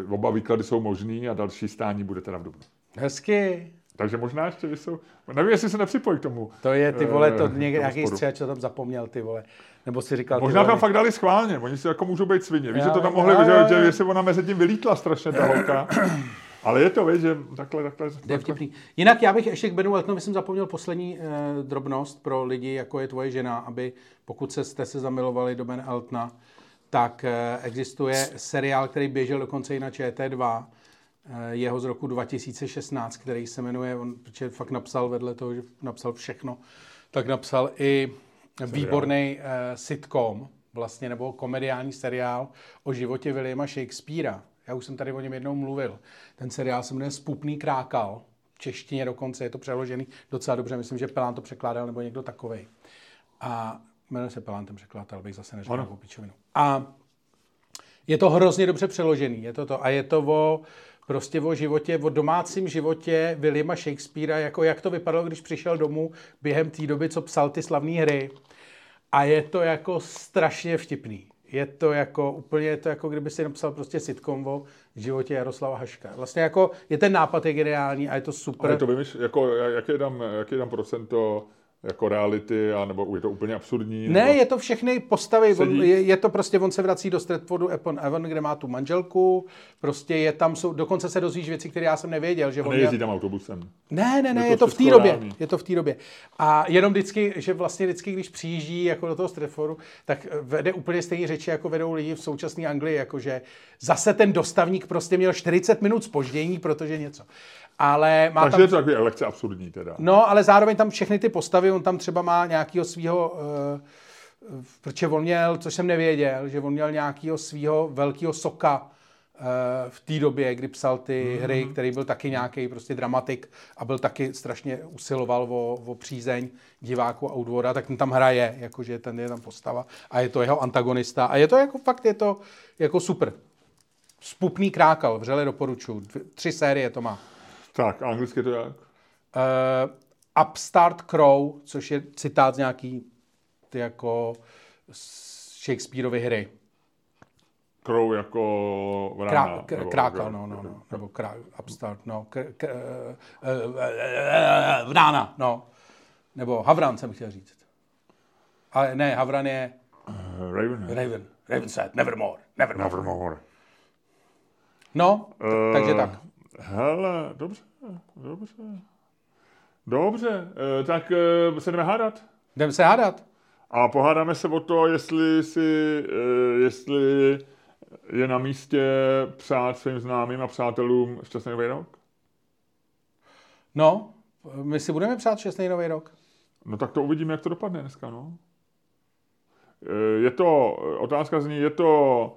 oba výklady jsou možný a další stání bude teda v Dubnu. Hezky. Takže možná ještě vysou... Nevím, jestli se nepřipojí k tomu. To je, ty vole, to eh, někde, nějaký střed, co tam zapomněl, ty vole. Nebo si říkal, Možná vole, tam fakt dali schválně, oni si jako můžou být svině. Víš, že to tam mohli, jo, že, jo. že jestli ona mezi tím vylítla strašně ta holka. Ale je to, víš, že takhle, takhle. Je takhle. vtipný. Jinak já bych ještě k Benu Eltonovi jsem zapomněl poslední eh, drobnost pro lidi, jako je tvoje žena, aby pokud se, jste se zamilovali do Ben Eltona, tak eh, existuje seriál, který běžel dokonce i na ČT2, eh, jeho z roku 2016, který se jmenuje, on protože fakt napsal vedle toho, že napsal všechno, tak napsal i výborný eh, sitcom, vlastně, nebo komediální seriál o životě Williama Shakespearea. Já už jsem tady o něm jednou mluvil. Ten seriál se jmenuje Spupný krákal. V češtině dokonce je to přeložený docela dobře. Myslím, že Pelán to překládal nebo někdo takovej. A jmenuje se Pelán ten překladatel, bych zase neřekl pičovinu. A je to hrozně dobře přeložený. Je to to. A je to o, prostě o životě, o domácím životě Williama Shakespearea, jako jak to vypadalo, když přišel domů během té doby, co psal ty slavné hry. A je to jako strašně vtipný. Je to jako úplně, je to jako kdyby si napsal prostě sitcom o životě Jaroslava Haška. Vlastně jako je ten nápad je geniální a je to super. Ale to vymyš, jako, jaký je tam, jaký je tam procento jako reality, anebo je to úplně absurdní? Ne, nebo... je to všechny postavy. On, je, je, to prostě, on se vrací do Stratfordu upon Avon, kde má tu manželku. Prostě je tam, jsou, dokonce se dozvíš věci, které já jsem nevěděl. Že A nejezdí měl, tam autobusem. ne, ne, ne, Je je to to v té době. Je to v té době. A jenom vždycky, že vlastně vždycky, když přijíždí jako do toho Stratfordu, tak vede úplně stejné řeči, jako vedou lidi v současné Anglii, jakože zase ten dostavník prostě měl 40 minut spoždění, protože něco. Ale má Takže tam je to takový lekce absurdní teda. No, ale zároveň tam všechny ty postavy, on tam třeba má nějakého svého, uh, protože on měl, což jsem nevěděl, že on měl nějakého svého velkého soka uh, v té době, kdy psal ty mm-hmm. hry, který byl taky nějaký prostě dramatik a byl taky strašně usiloval o, o přízeň diváků a u dvora, tak ten tam hraje, jakože ten je tam postava a je to jeho antagonista a je to jako fakt, je to jako super. Spupný krákal, vřele doporučuji. Tři série to má. Tak, a anglicky to jak? Uh, Upstart Crow, což je citát z nějaký ty jako Shakespeareovy hry. Crow jako vrana. Krá, k, nebo- krákal, no, no, no. Nebo krá, Upstart, no. K, k, uh, uh, vrána, no. Nebo Havran jsem chtěl říct. Ale ne, Havran je Raven. Raven. Raven said, nevermore, nevermore. Nevermore. No, t- Eh, takže tak. Hele, dobře, dobře. Dobře, eh, tak eh, se jdeme hádat. Jdeme se hádat. A pohádáme se o to, jestli, si, eh, jestli je na místě přát svým známým a přátelům šťastný nový rok. No, my si budeme přát šestý nový rok. No tak to uvidíme, jak to dopadne dneska, no. Je to, otázka zní, je to,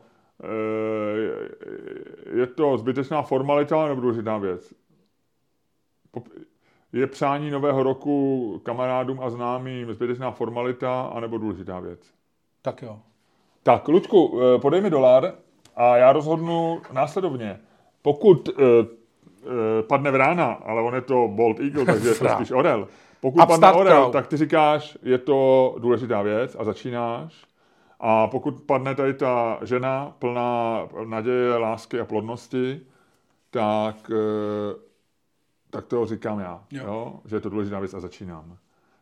je to zbytečná formalita nebo důležitá věc? Je přání nového roku kamarádům a známým zbytečná formalita anebo důležitá věc? Tak jo. Tak, Luďku, eh, podej mi dolar a já rozhodnu následovně. Pokud eh, eh, padne vrána, ale on je to Bold Eagle, takže je to spíš orel. Pokud padne orel, tak ty říkáš, je to důležitá věc a začínáš. A pokud padne tady ta žena plná naděje, lásky a plodnosti, tak, eh, tak to říkám já, Jo. jo. že je to důležitá věc a začínám.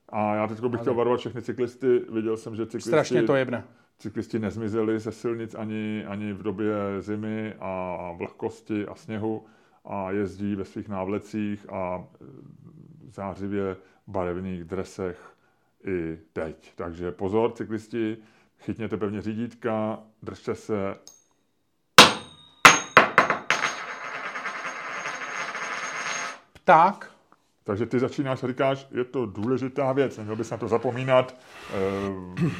A já teď bych chtěl varovat všechny cyklisty. Viděl jsem, že cyklisti Strašně to jebne. cyklisti nezmizeli ze silnic ani, ani v době zimy a vlhkosti a sněhu a jezdí ve svých návlecích a e, zářivě barevných dresech i teď. Takže pozor, cyklisti, chytněte pevně řídítka, držte se. Pták, Takže ty začínáš a říkáš, je to důležitá věc, neměl bys na to zapomínat. Eh,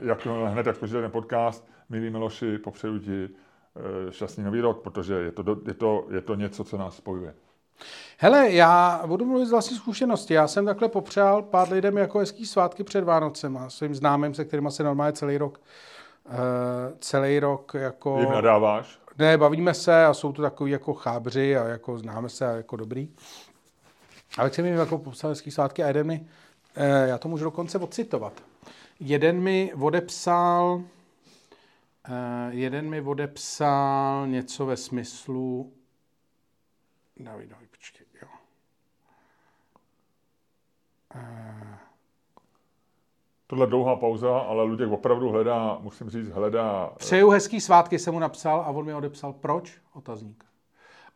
jak, hned jak spočítáte ten podcast, milí Miloši, popřeju ti eh, šťastný nový rok, protože je to, je, to, je to něco, co nás spojuje. Hele, já budu mluvit z vlastní zkušenosti. Já jsem takhle popřál pár lidem jako hezký svátky před Vánocema, svým známým, se kterými se normálně celý rok, uh, celý rok jako... Jim nadáváš? Ne, bavíme se a jsou to takový jako chábři a jako známe se a jako dobrý. Ale chci mi jako popsal hezký svátky a jeden mi, eh, já to můžu dokonce ocitovat. Jeden mi odepsal Uh, jeden mi odepsal něco ve smyslu... David, David, počkej, jo. Uh... Tohle dlouhá pauza, ale Luděk opravdu hledá, musím říct, hledá... Přeju hezký svátky, jsem mu napsal a on mi odepsal, proč? Otazník.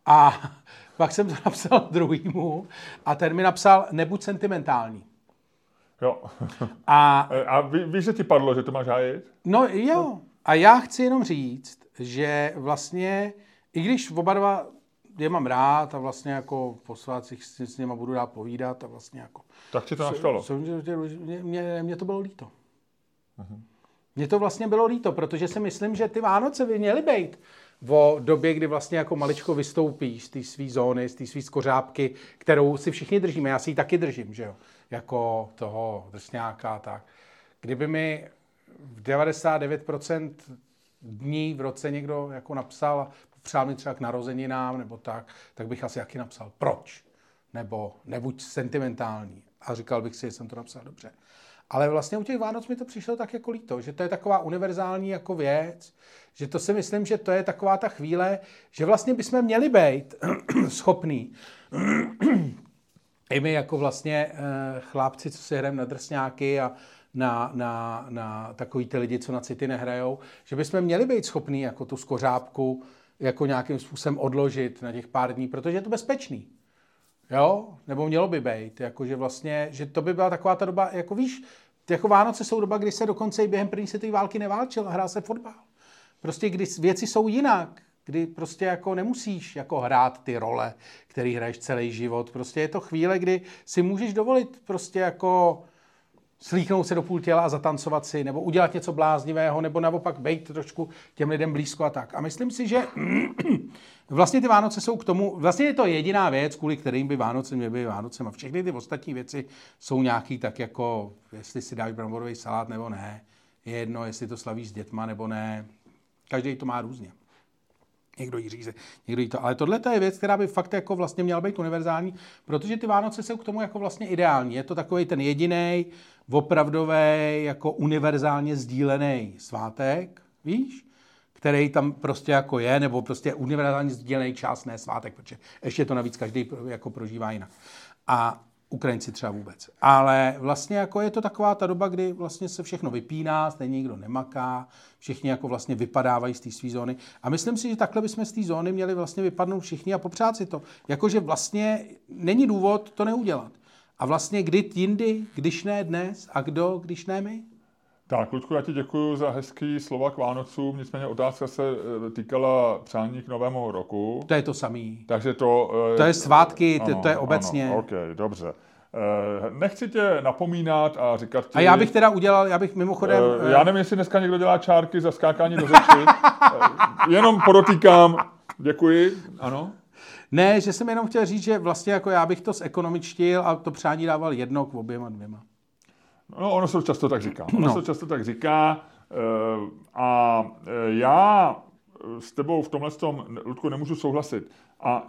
A pak jsem to napsal druhýmu a ten mi napsal, nebuď sentimentální. Jo. A, a ví, víš, že ti padlo, že to máš hájit? No jo. A já chci jenom říct, že vlastně, i když oba dva je mám rád a vlastně jako po svácích si s něma budu dát povídat a vlastně jako... Tak ti to naštalo? Mě, mě, mě to bylo líto. Uh-huh. Mně to vlastně bylo líto, protože si myslím, že ty Vánoce by měly být o době, kdy vlastně jako maličko vystoupíš z té své zóny, z té své skořápky, kterou si všichni držíme. Já si ji taky držím, že jo? Jako toho drsňáka a tak. Kdyby mi v 99% dní v roce někdo jako napsal a popřál mi třeba k narozeninám nebo tak, tak bych asi jaký napsal proč. Nebo nebuď sentimentální. A říkal bych si, že jsem to napsal dobře. Ale vlastně u těch Vánoc mi to přišlo tak jako líto, že to je taková univerzální jako věc, že to si myslím, že to je taková ta chvíle, že vlastně bychom měli být schopní i my jako vlastně eh, chlápci, co si hrajeme na drsňáky a na, na, na takový ty lidi, co na city nehrajou, že bychom měli být schopní jako tu skořápku jako nějakým způsobem odložit na těch pár dní, protože je to bezpečný. Jo? Nebo mělo by být. Jako, že vlastně, že to by byla taková ta doba, jako víš, jako Vánoce jsou doba, kdy se dokonce i během první světové války neválčil a hrál se fotbal. Prostě kdy věci jsou jinak, kdy prostě jako nemusíš jako hrát ty role, který hraješ celý život. Prostě je to chvíle, kdy si můžeš dovolit prostě jako slíknout se do půl těla a zatancovat si, nebo udělat něco bláznivého, nebo naopak být trošku těm lidem blízko a tak. A myslím si, že vlastně ty Vánoce jsou k tomu, vlastně je to jediná věc, kvůli kterým by Vánoce měly být Vánocem. A všechny ty ostatní věci jsou nějaký tak jako, jestli si dáš bramborový salát nebo ne. Je jedno, jestli to slavíš s dětma nebo ne. Každý to má různě. Někdo jí říze, někdo jí to. Ale tohle je věc, která by fakt jako vlastně měla být univerzální, protože ty Vánoce jsou k tomu jako vlastně ideální. Je to takový ten jediný, opravdový, jako univerzálně sdílený svátek, víš? který tam prostě jako je, nebo prostě univerzálně sdílený čas, ne svátek, protože ještě to navíc každý jako prožívá jinak. A Ukrajinci třeba vůbec. Ale vlastně jako je to taková ta doba, kdy vlastně se všechno vypíná, stejně nikdo nemaká, všichni jako vlastně vypadávají z té své zóny. A myslím si, že takhle bychom z té zóny měli vlastně vypadnout všichni a popřát si to. Jakože vlastně není důvod to neudělat. A vlastně kdy jindy, když ne dnes, a kdo, když ne my? Tak, Ludku, já ti děkuji za hezký slova k Vánocům, nicméně otázka se eh, týkala přání k novému roku. To je to samý. Takže to... Eh, to je svátky, ano, to je obecně. Ano, ok, dobře. Eh, nechci tě napomínat a říkat ti... A já bych teda udělal, já bych mimochodem... Já nevím, jestli dneska někdo dělá čárky za skákání do řeči. Jenom podotýkám. Děkuji. Ano? Ne, že jsem jenom chtěl říct, že vlastně jako já bych to zekonomičtil a to přání dával jedno k oběma dvěma. No, ono se často tak říká. Ono no. se často tak říká. Eh, a eh, já s tebou v tomhle tom, Ludku, nemůžu souhlasit. A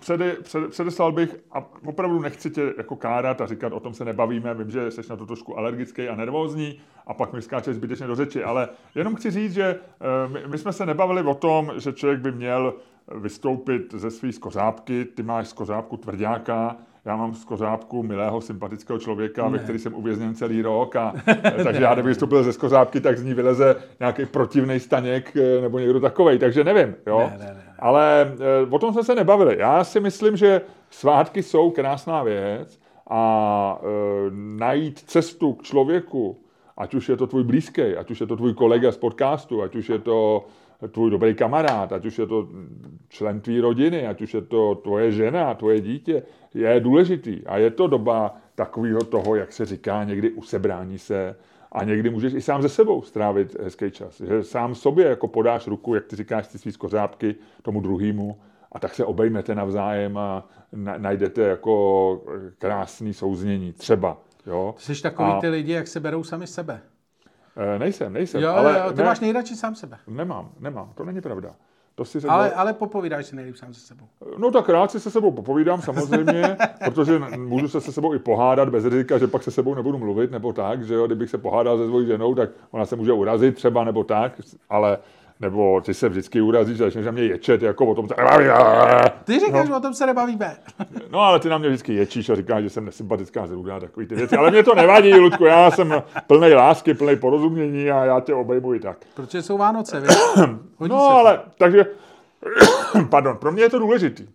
přede, před, předeslal bych, a opravdu nechci tě jako kárat a říkat, o tom se nebavíme, vím, že jsi na to trošku alergický a nervózní a pak mi skáče zbytečně do řeči, ale jenom chci říct, že my, my jsme se nebavili o tom, že člověk by měl vystoupit ze své skořápky, ty máš skořápku tvrdáka, já mám z kořápku milého, sympatického člověka, ne. ve který jsem uvězněn celý rok, a, takže já kdybych vystoupil ze skořápky, tak z ní vyleze nějaký protivný staněk eh, nebo někdo takovej, takže nevím. Jo? Ne, ne, ne. Ale eh, o tom jsme se nebavili. Já si myslím, že svátky jsou krásná věc a e, najít cestu k člověku, ať už je to tvůj blízký, ať už je to tvůj kolega z podcastu, ať už je to tvůj dobrý kamarád, ať už je to člen tvý rodiny, ať už je to tvoje žena, tvoje dítě, je důležitý. A je to doba takového toho, jak se říká, někdy usebrání se a někdy můžeš i sám ze sebou strávit hezký čas. Že sám sobě jako podáš ruku, jak ty říkáš, ty svý skořápky tomu druhému a tak se obejmete navzájem a najdete jako krásný souznění. Třeba. Jo? Jsi takový a... ty lidi, jak se berou sami sebe. E, nejsem, nejsem. Jo, ale jo, ty ne, máš nejradši sám sebe. Nemám, nemám, to není pravda. To si řekl, Ale, ale popovídáš si nejlíp sám se sebou. No tak rád si se sebou popovídám samozřejmě, protože můžu se se sebou i pohádat bez rizika, že pak se sebou nebudu mluvit, nebo tak, že jo, kdybych se pohádal se svojí ženou, tak ona se může urazit třeba, nebo tak, ale nebo ty se vždycky urazíš začneš na mě ječet, jako o tom se Ty říkáš, no. o tom se nebavíme. No ale ty na mě vždycky ječíš a říkáš, že jsem nesympatická zrůda, takový ty věci. Ale mě to nevadí, Ludku, já jsem plný lásky, plný porozumění a já tě obejmuji tak. Protože jsou Vánoce, víš? no ale, takže, pardon, pro mě je to důležitý.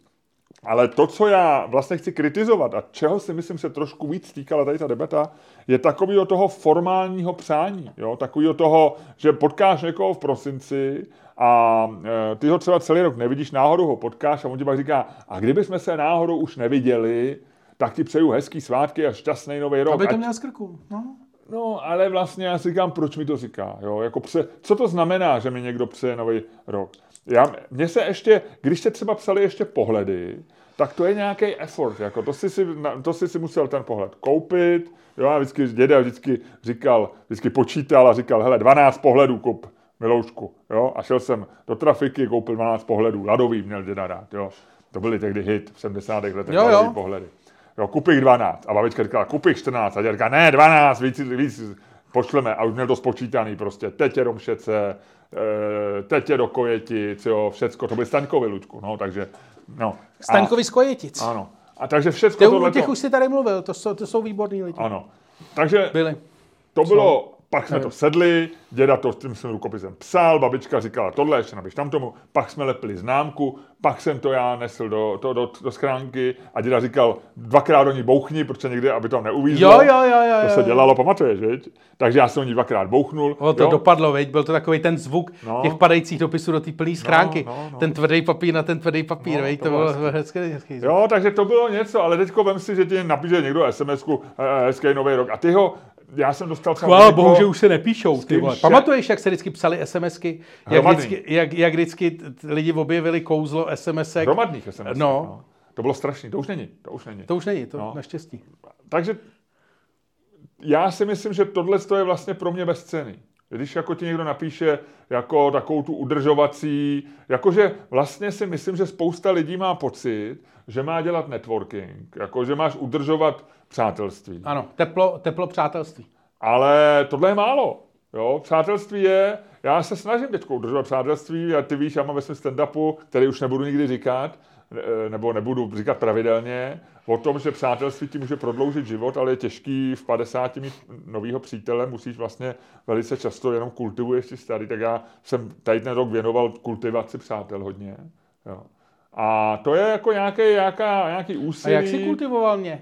Ale to, co já vlastně chci kritizovat a čeho si myslím se trošku víc týkala tady ta debata, je takový toho formálního přání. Jo? Takový toho, že potkáš někoho v prosinci a e, ty ho třeba celý rok nevidíš, náhodou ho potkáš a on ti pak říká, a kdyby jsme se náhodou už neviděli, tak ti přeju hezký svátky a šťastný nový rok. Aby to měl z krku. No. No, ale vlastně já si říkám, proč mi to říká. Jo? Jako pře, co to znamená, že mi někdo přeje nový rok? Já, mně se ještě, když jste třeba psali ještě pohledy, tak to je nějaký effort. Jako to, si si, to si si musel ten pohled koupit. Jo, a vždycky děda vždycky říkal, vždycky počítal a říkal, hele, 12 pohledů kup, miloušku. Jo, a šel jsem do trafiky, koupil 12 pohledů, ladový měl děda rád. Jo. To byly tehdy hit v 70. letech, jo, jo. pohledy. Jo, kup jich 12. A babička říkala, kup jich 14. A děda říká, ne, 12, víc, víc pošleme. A už měl to spočítaný prostě. Teď je romšece, Eh, tetě do Kojetic, jo, všecko, to byly Staňkovi, Ludku, no, takže, no. Staňkovi z Kojetic. Ano. A takže všecko tohle... těch už si tady mluvil, to jsou, to jsou výborní lidi. Ano. Takže Byli. to bylo pak jsme to sedli, děda to s tím svým rukopisem psal, babička říkala tohle, ještě napiš tam tomu, pak jsme lepili známku, pak jsem to já nesl do, to, do, do schránky a děda říkal, dvakrát do ní bouchni, protože někdy, aby to neuvízlo. Jo, jo, jo, jo, To se dělalo, pamatuješ, viď? Takže já jsem o ní dvakrát bouchnul. O, to jo? dopadlo, viď? Byl to takový ten zvuk no. těch padajících dopisů do té plné no, schránky. No, no, no. Ten tvrdý papír na ten tvrdý papír, no, viď? To, to bylo hezký, hezký zvuk. Jo, takže to bylo něco, ale teďko vem si, že ti napíše někdo SMS-ku, hezký nový rok a ty ho já jsem dostal třeba... Chvála bohu, že už se nepíšou. Ty vole. Pamatuješ, jak se vždycky psali SMSky? Jak vždycky, jak, jak vždycky lidi objevili kouzlo SMSek? Hromadných SMSek, no. no. To bylo strašný, to už není. To už není. To už není, to no. naštěstí. Takže já si myslím, že tohle je vlastně pro mě bezcený. Když jako ti někdo napíše jako takovou tu udržovací, jakože vlastně si myslím, že spousta lidí má pocit, že má dělat networking, jako že máš udržovat přátelství. Ano, teplo, teplo přátelství. Ale tohle je málo. Jo, přátelství je, já se snažím teď udržovat přátelství a ty víš, já mám ve svém stand-upu, který už nebudu nikdy říkat, nebo nebudu říkat pravidelně, o tom, že přátelství ti může prodloužit život, ale je těžký v 50 mít novýho přítele, musíš vlastně velice často jenom kultivuješ si starý, tak já jsem tady ten rok věnoval kultivaci přátel hodně. Jo. A to je jako nějaký, nějaká, nějaký úsilí. A jak jsi kultivoval mě?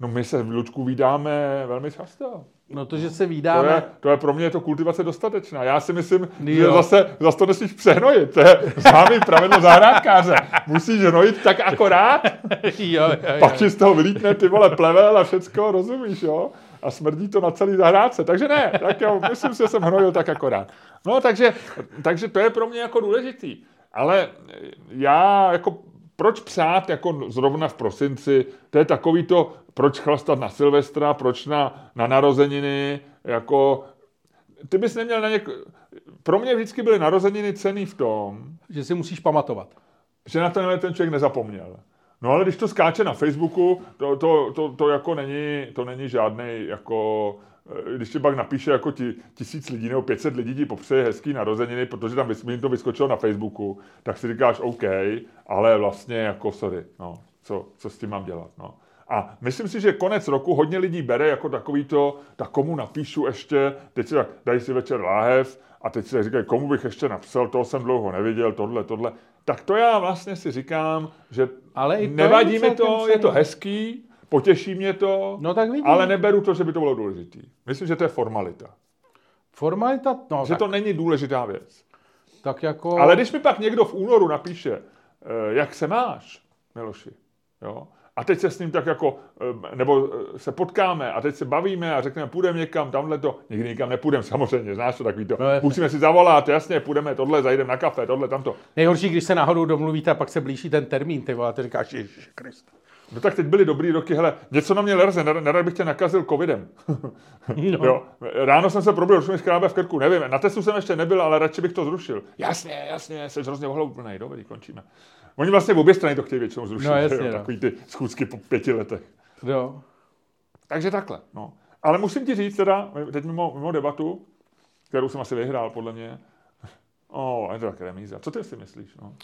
No my se v Lučku vydáme velmi často. No to, že se vydáme. To je, to je pro mě to kultivace dostatečná. Já si myslím, jo. že zase, zase to nesmíš přehnojit. To je známý pravidlo zahrádkáře. Musíš hnojit tak akorát, jo, jo, jo. pak ti z toho vylítne ty vole plevel a všecko, rozumíš, jo? A smrdí to na celý zahrádce. Takže ne, tak jo, myslím si, že jsem hnojil tak akorát. No takže, takže to je pro mě jako důležitý. Ale já jako proč přát jako zrovna v prosinci, to je takový to, proč chlastat na Silvestra, proč na, na narozeniny, jako, ty bys neměl na něk... Pro mě vždycky byly narozeniny cený v tom, že si musíš pamatovat. Že na tenhle ten člověk nezapomněl. No ale když to skáče na Facebooku, to, to, to, to jako není, to není žádný jako když ti pak napíše jako ti, tisíc lidí nebo 500 lidí ti popřeje hezký narozeniny, protože tam jim to vyskočilo na Facebooku, tak si říkáš OK, ale vlastně jako sorry, no, co, co s tím mám dělat, no. A myslím si, že konec roku hodně lidí bere jako takový to, tak komu napíšu ještě, teď si tak dají si večer láhev a teď si tak říkají, komu bych ještě napsal, toho jsem dlouho neviděl, tohle, tohle. Tak to já vlastně si říkám, že Ale i to nevadí mi to, je to hezký, Potěší mě to, no tak vidím. ale neberu to, že by to bylo důležitý. Myslím, že to je formalita. Formalita? No, že tak. to není důležitá věc. Tak jako... Ale když mi pak někdo v únoru napíše, eh, jak se máš, Miloši, jo, a teď se s ním tak jako, eh, nebo eh, se potkáme a teď se bavíme a řekneme, půjdeme někam, tamhle to, nikdy nikam nepůjdeme, samozřejmě, znáš to takový to. No, Musíme si zavolat, jasně, půjdeme tohle, zajdeme na kafe, tohle, tamto. Nejhorší, když se náhodou domluvíte a pak se blíží ten termín, ty vole, ty říkáš, Ježiš Krist. No tak teď byly dobrý roky, hele, něco na mě lerze, nerad bych tě nakazil covidem. No. jo. Ráno jsem se probil, už mi škrábe v krku, nevím, na testu jsem ještě nebyl, ale radši bych to zrušil. Jasně, jasně, jsi hrozně ohlouplný, dobrý, končíme. Oni vlastně v obě strany to chtějí většinou zrušit, no, jasně, jo, no. takový ty schůzky po pěti letech. Jo. Takže takhle, no. Ale musím ti říct teda, teď mimo, mimo debatu, kterou jsem asi vyhrál, podle mě, o, je to tak remíza. Co ty si myslíš, no?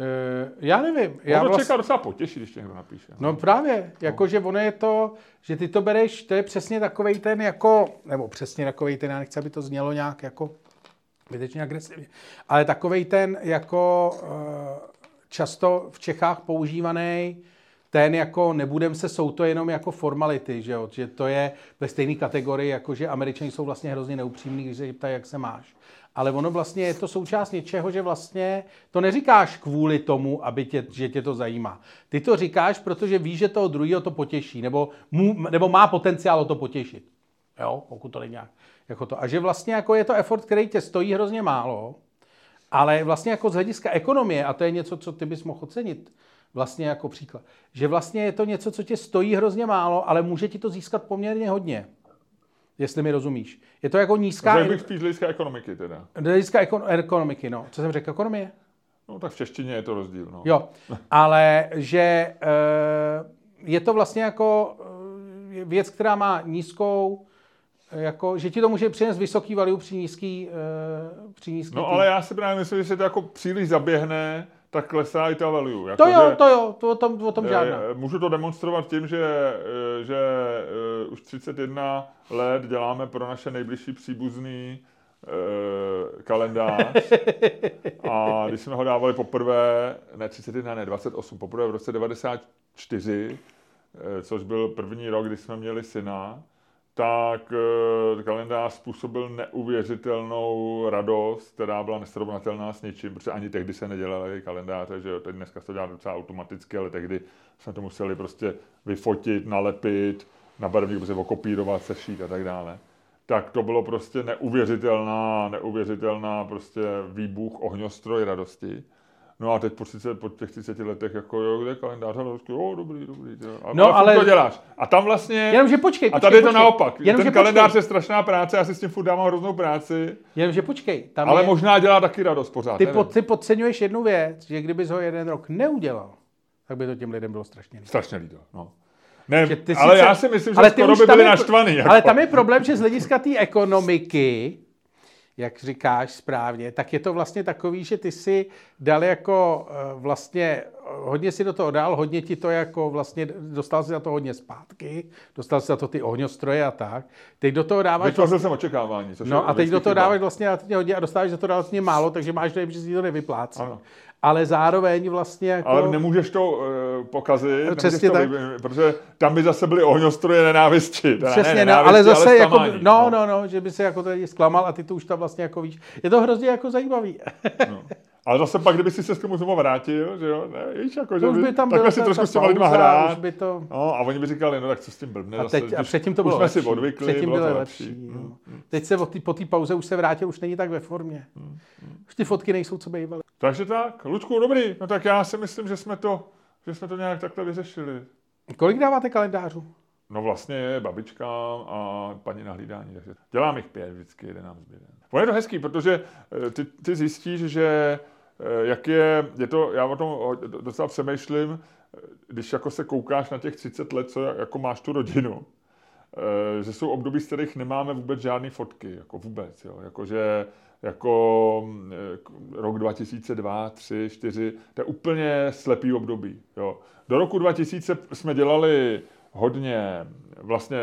Uh, já nevím. Já to vlast... čeká docela potěší, když tě někdo napíše. No, no právě, jakože ono je to, že ty to bereš, to je přesně takovej ten jako, nebo přesně takovej ten, já nechci, aby to znělo nějak jako zbytečně agresivně, ale takovej ten jako uh, často v Čechách používaný ten jako nebudem se, jsou to jenom jako formality, že jo? že to je ve stejné kategorii, jako že američani jsou vlastně hrozně neupřímní, když se ptají, jak se máš ale ono vlastně je to součást něčeho, že vlastně to neříkáš kvůli tomu, aby tě, že tě to zajímá. Ty to říkáš, protože víš, že toho druhého to potěší, nebo, mu, nebo má potenciál o to potěšit. Jo, pokud to není nějak jako to. A že vlastně jako je to effort, který tě stojí hrozně málo, ale vlastně jako z hlediska ekonomie, a to je něco, co ty bys mohl ocenit, vlastně jako příklad, že vlastně je to něco, co tě stojí hrozně málo, ale může ti to získat poměrně hodně jestli mi rozumíš. Je to jako nízká... Takže bych spíš hlediska ekonomiky teda. Hlediska ekon- ekonomiky, no. Co jsem řekl, ekonomie? No tak v češtině je to rozdíl, no. Jo, ale že e, je to vlastně jako e, věc, která má nízkou, jako, že ti to může přinést vysoký value při nízký, při nízký No tým. ale já si právě myslím, že se to jako příliš zaběhne, tak klesá i ta value. Jako, to jo, že, to jo, to o tom, o tom žádná. Můžu to demonstrovat tím, že, že uh, už 31 let děláme pro naše nejbližší příbuzný kalendář a když jsme ho dávali poprvé, ne 31, ne 28, poprvé v roce 94, uh, což byl první rok, kdy jsme měli syna, tak e, kalendář způsobil neuvěřitelnou radost, která byla nesrovnatelná s ničím, protože ani tehdy se nedělaly kalendáře, že jo, teď dneska se to dělá docela automaticky, ale tehdy jsme to museli prostě vyfotit, nalepit, na barevník prostě okopírovat, sešít a tak dále. Tak to bylo prostě neuvěřitelná, neuvěřitelná prostě výbuch ohňostroj radosti. No a teď po, 30, po těch 30 letech, jako jo, kde kalendář, a jo, dobrý, dobrý. Jo. A, no, ale to děláš. A tam vlastně... Jenomže počkej, počkej A tady je to počkej. naopak. Jenom, Ten kalendář počkej. je strašná práce, já si s tím furt dávám hroznou práci. Jenomže počkej. Tam ale je... možná dělá taky radost pořád. Ty, pod, ty podceňuješ jednu věc, že kdybys ho jeden rok neudělal, tak by to těm lidem bylo strašně líto. Strašně líto, no. Ne, ale sice, já si myslím, že ale skoro by byli naštvaný. Jako. Ale tam je problém, že z hlediska té ekonomiky jak říkáš správně, tak je to vlastně takový, že ty si dal jako eh, vlastně, hodně si do toho dal, hodně ti to jako vlastně, dostal si za to hodně zpátky, dostal si za to ty ohňostroje a tak. Teď do toho dáváš... Vytvořil vlastně, jsem očekávání. Což no a teď do toho dáváš vlastně hodně a dostáváš za to vlastně málo, takže máš dojem, že si to nevyplácí. Ano ale zároveň vlastně jako... Ale nemůžeš to uh, pokazit, Přesně to tak. Vy, protože tam by zase byly ohňostroje nenávisti. Přesně, ne, nenávisti, no, ale zase ale jako, no, no, no, že by se jako tady zklamal a ty to už tam vlastně jako víš. Je to hrozně jako zajímavý. no. Ale zase pak, kdyby si se k tomu znovu vrátil, že jo, ne, víš, jako, že by, by tam takhle si trošku s těma lidma hrát. By to... No, a oni by říkali, no tak co s tím blbne. A, teď, zase, a předtím to bylo už lepší. jsme si odvykli, předtím bylo, bylo lepší. lepší. Hmm. Teď se tý, po té pauze už se vrátil, už není tak ve formě. Hmm. Už ty fotky nejsou, co bývaly. Takže tak, Lučku, dobrý. No tak já si myslím, že jsme to, že jsme to nějak takhle vyřešili. Kolik dáváte kalendářů? No vlastně babička a paní na hlídání. Takže dělám jich pět vždycky, jeden nám zbyde. je to hezký, protože eh, ty, ty zjistíš, že eh, jak je, je to, já o tom docela přemýšlím, eh, když jako se koukáš na těch 30 let, co jako máš tu rodinu, že jsou období, z kterých nemáme vůbec žádné fotky, jako vůbec, jo, jakože jako rok 2002, 3, 4, to je úplně slepý období. Jo. Do roku 2000 jsme dělali hodně, vlastně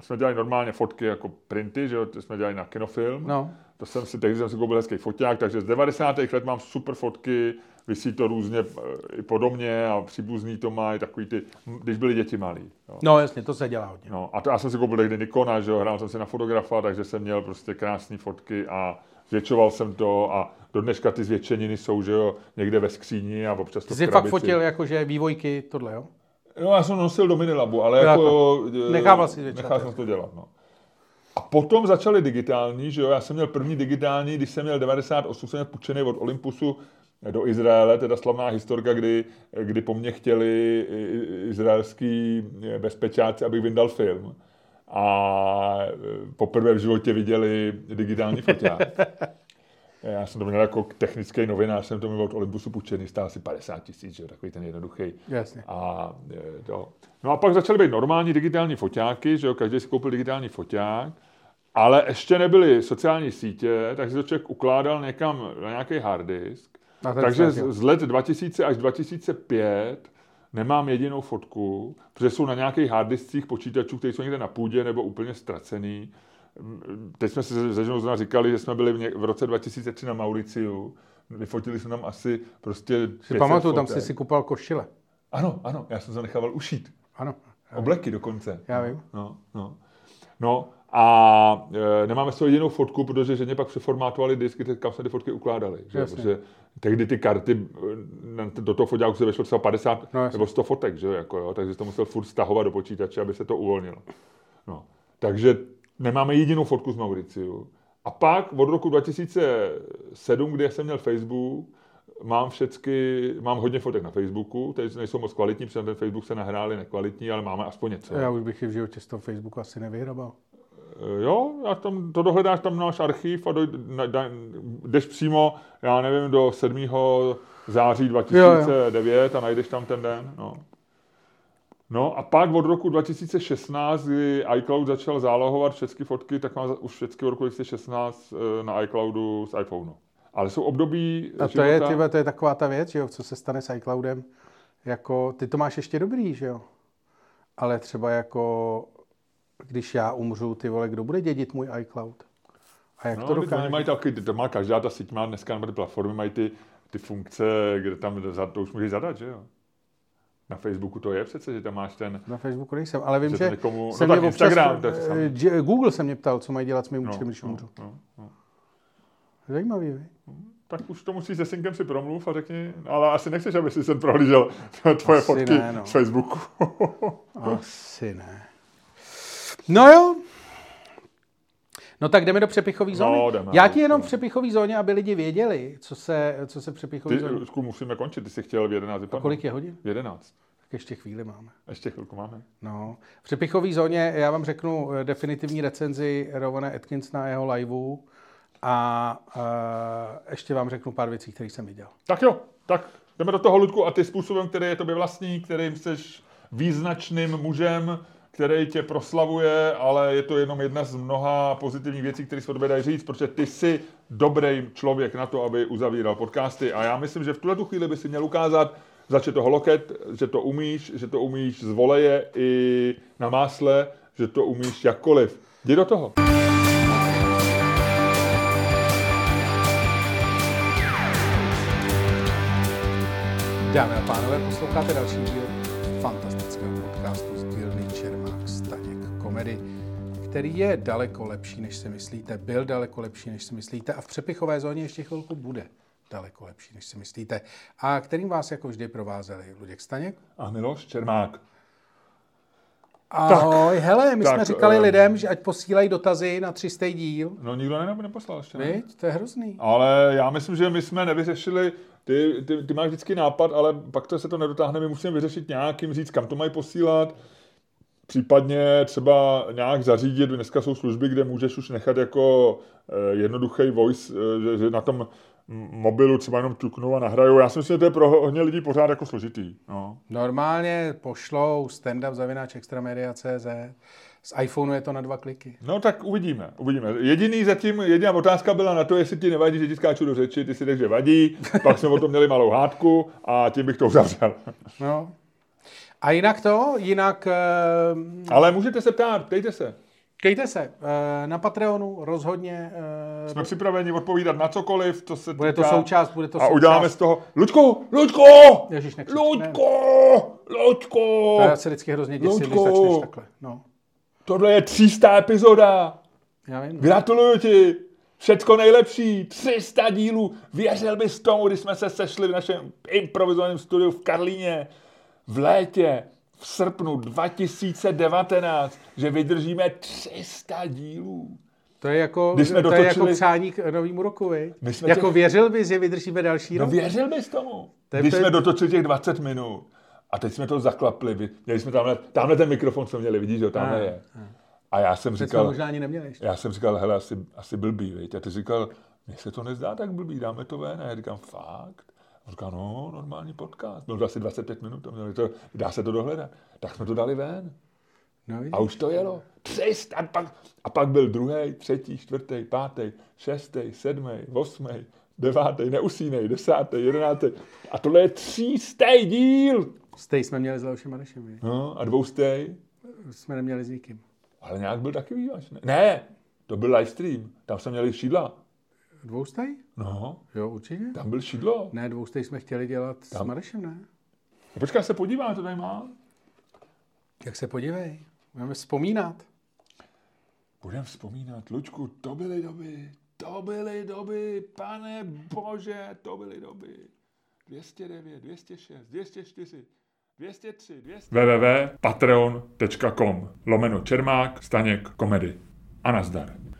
jsme dělali normálně fotky jako printy, že jo, to jsme dělali na kinofilm. No. To jsem si, tehdy jsem si koupil hezký foťák, takže z 90. let mám super fotky, vysí to různě eh, i podobně a příbuzný to má i takový ty, když byly děti malí. Jo. No jasně, to se dělá hodně. No, a to já jsem si koupil tehdy Nikona, že jo, hrál jsem si na fotografa, takže jsem měl prostě krásné fotky a zvětšoval jsem to a do dneška ty zvětšeniny jsou, že jo, někde ve skříni a občas to Ty jsi fakt fotil jakože vývojky, tohle, jo? No, já jsem nosil do Minilabu, ale jako... Nechával si zvětšovat. Nechal jsem to dělat, no. A potom začaly digitální, že jo, já jsem měl první digitální, když jsem měl 98, jsem měl půjčený od Olympusu do Izraele, teda slavná historka, kdy, kdy po mně chtěli izraelský bezpečáci, abych vyndal film. A poprvé v životě viděli digitální foťák. Já jsem to měl jako technický novinář, jsem to měl od Olympusu půjčený, stál asi 50 tisíc, že takový ten jednoduchý. Jasně. A, to. No a pak začaly být normální digitální foťáky, že jo, každý si koupil digitální foťák, ale ještě nebyly sociální sítě, takže to člověk ukládal někam na nějaký hard disk. Takže z, z let 2000 až 2005 nemám jedinou fotku, protože jsou na nějakých harddiscích počítačů, které jsou někde na půdě nebo úplně ztracený teď jsme si se ženou říkali, že jsme byli v roce 2003 na Mauriciu, vyfotili jsme tam asi prostě Si pamatuju, tam jsi si kupoval košile. Ano, ano, já jsem se nechával ušít. Ano. Obleky dokonce. Já vím. No, no. no a e, nemáme z toho jedinou fotku, protože ženě pak přeformátovali disky, kam se ty fotky ukládali. Že? Protože tehdy ty karty, e, do toho fotáku se vešlo třeba 50 no, nebo 100 fotek, že? Jako, jo? takže to musel furt stahovat do počítače, aby se to uvolnilo. No. Takže nemáme jedinou fotku z Mauriciu. A pak od roku 2007, kdy jsem měl Facebook, mám všecky, mám hodně fotek na Facebooku, teď nejsou moc kvalitní, protože ten Facebook se nahráli nekvalitní, ale máme aspoň něco. Já už bych v životě z toho Facebooku asi nevyhrabal. Eh, jo, já tam, to dohledáš tam náš archiv a doj, na, da, jdeš přímo, já nevím, do 7. září 2009 jo, jo. a najdeš tam ten den. No. No a pak od roku 2016, kdy iCloud začal zálohovat všechny fotky, tak mám už všechny od roku 2016 eh, na iCloudu z iPhoneu. Ale jsou období A to života... je, tyhle, to je taková ta věc, že jo, co se stane s iCloudem. Jako, ty to máš ještě dobrý, že jo? Ale třeba jako, když já umřu, ty vole, kdo bude dědit můj iCloud? A jak no, to dokáže? mají taky, to má každá ta síť má dneska, nebo ty platformy mají ty, ty funkce, kde tam to už můžeš zadat, že jo? Na Facebooku to je přece, že tam máš ten... Na Facebooku nejsem, ale vím, že, že někomu... jsem no tak Instagram, občas, to je eh, Google se mě ptal, co mají dělat s mým no, účtem, když no, umřu. No, no. Zajímavý, vy? Tak už to musíš se synkem si promluv a řekni, ale asi nechceš, aby si sem prohlížel tvoje asi fotky ne, no. z Facebooku. asi ne. No jo, No tak jdeme do přepichové zóny. No, jdeme, Já ti jenom v přepichové zóně, aby lidi věděli, co se, co se přepichové zóně... Ty, musíme končit, ty jsi chtěl v 11 A kolik je hodin? V 11. Tak ještě chvíli máme. Ještě chvilku máme. No. V přepichové zóně já vám řeknu eh, definitivní recenzi Rovana Atkins na jeho liveu a uh, ještě vám řeknu pár věcí, které jsem viděl. Tak jo, tak jdeme do toho, Ludku, a ty způsobem, který je tobě vlastní, kterým jsi význačným mužem, který tě proslavuje, ale je to jenom jedna z mnoha pozitivních věcí, které se o tobě dají říct, protože ty jsi dobrý člověk na to, aby uzavíral podcasty a já myslím, že v tuhle chvíli by si měl ukázat, začet toho loket, že to umíš, že to umíš z voleje i na másle, že to umíš jakkoliv. Jdi do toho. Dámy a pánové, posloucháte další díl komedy, který je daleko lepší, než si myslíte, byl daleko lepší, než si myslíte a v přepichové zóně ještě chvilku bude daleko lepší, než si myslíte. A kterým vás jako vždy provázeli Luděk Staněk a Miloš Čermák. Ahoj, tak, hele, my tak, jsme říkali uh, lidem, že ať posílají dotazy na 300 díl. No nikdo ne, neposlal ještě. Ne? Víď, to je hrozný. Ale já myslím, že my jsme nevyřešili, ty, ty, ty máš vždycky nápad, ale pak to se to nedotáhne, my musíme vyřešit nějakým, říct, kam to mají posílat, případně třeba nějak zařídit, dneska jsou služby, kde můžeš už nechat jako eh, jednoduchý voice, eh, že, že na tom mobilu třeba jenom ťuknou a nahrajou. Já si myslím, že to je pro hodně lidí pořád jako složitý. No. Normálně pošlou stand-up zavináč extramedia.cz z iPhoneu je to na dva kliky. No tak uvidíme, uvidíme. Jediný zatím, jediná otázka byla na to, jestli ti nevadí, že ti skáču do řeči, ty si řekl, že vadí, pak jsme o tom měli malou hádku a tím bych to uzavřel. No. A jinak to, jinak... Uh... Ale můžete se ptát, ptejte se. Ptejte se, eh, na Patreonu rozhodně. Eh, Jsme připraveni odpovídat na cokoliv, co se Bude to součást, bude to a součást. A uděláme z toho, Luďku, Luďku! Ježiš, nekřič, Luďku! Luďku! To já se vždycky hrozně děsím, když začneš takhle. No. Tohle je 300 epizoda. Já vím. No. Gratuluju ti. Všecko nejlepší, 300 dílů. Věřil bys tomu, když jsme se sešli v našem improvizovaném studiu v Karlíně v létě v srpnu 2019, že vydržíme 300 dílů. To je jako, Když jsme to dotočili... je jako přání k novýmu roku, viď? Jako těch... věřil bys, že vydržíme další no, rok? No věřil bys tomu. To Když to jsme dotočili těch 20 minut a teď jsme to zaklapli, měli jsme tamhle, tamhle ten mikrofon jsme měli, vidíš, že tamhle a, je. A. a já jsem teď říkal... možná ani neměli ještě. Já jsem říkal, hele, asi, asi blbý, viď? A ty říkal, mně se to nezdá tak blbý, dáme to ven. A já říkám, fakt? A říká, no, normální podcast. Bylo to asi 25 minut, to dá se to dohledat. Tak jsme to dali ven. No, a už to jelo. 300, a pak, a pak byl druhý, třetí, čtvrtý, pátý, šestý, sedmý, osmý, devátý, neusínej, desátý, jedenáctý. A tohle je třístý díl. Stej jsme měli s Leošem Marešem. No, a dvoustej? Jsme neměli s nikým. Ale nějak byl taky výjimečný. Ne, to byl live stream. Tam jsme měli šídla. Dvoustej? No. Jo, určitě. Tam byl šídlo. Ne, dvoustej jsme chtěli dělat Tam. s Marešem, ne? No, počkej, se podívám, to tady má. Jak se podívej. Budeme vzpomínat. Budeme vzpomínat. Lučku, to byly doby. To byly doby, pane bože, to byly doby. 209, 206, 204, 203, 200... www.patreon.com lomeno Čermák, Staněk, Komedy. A nazdar.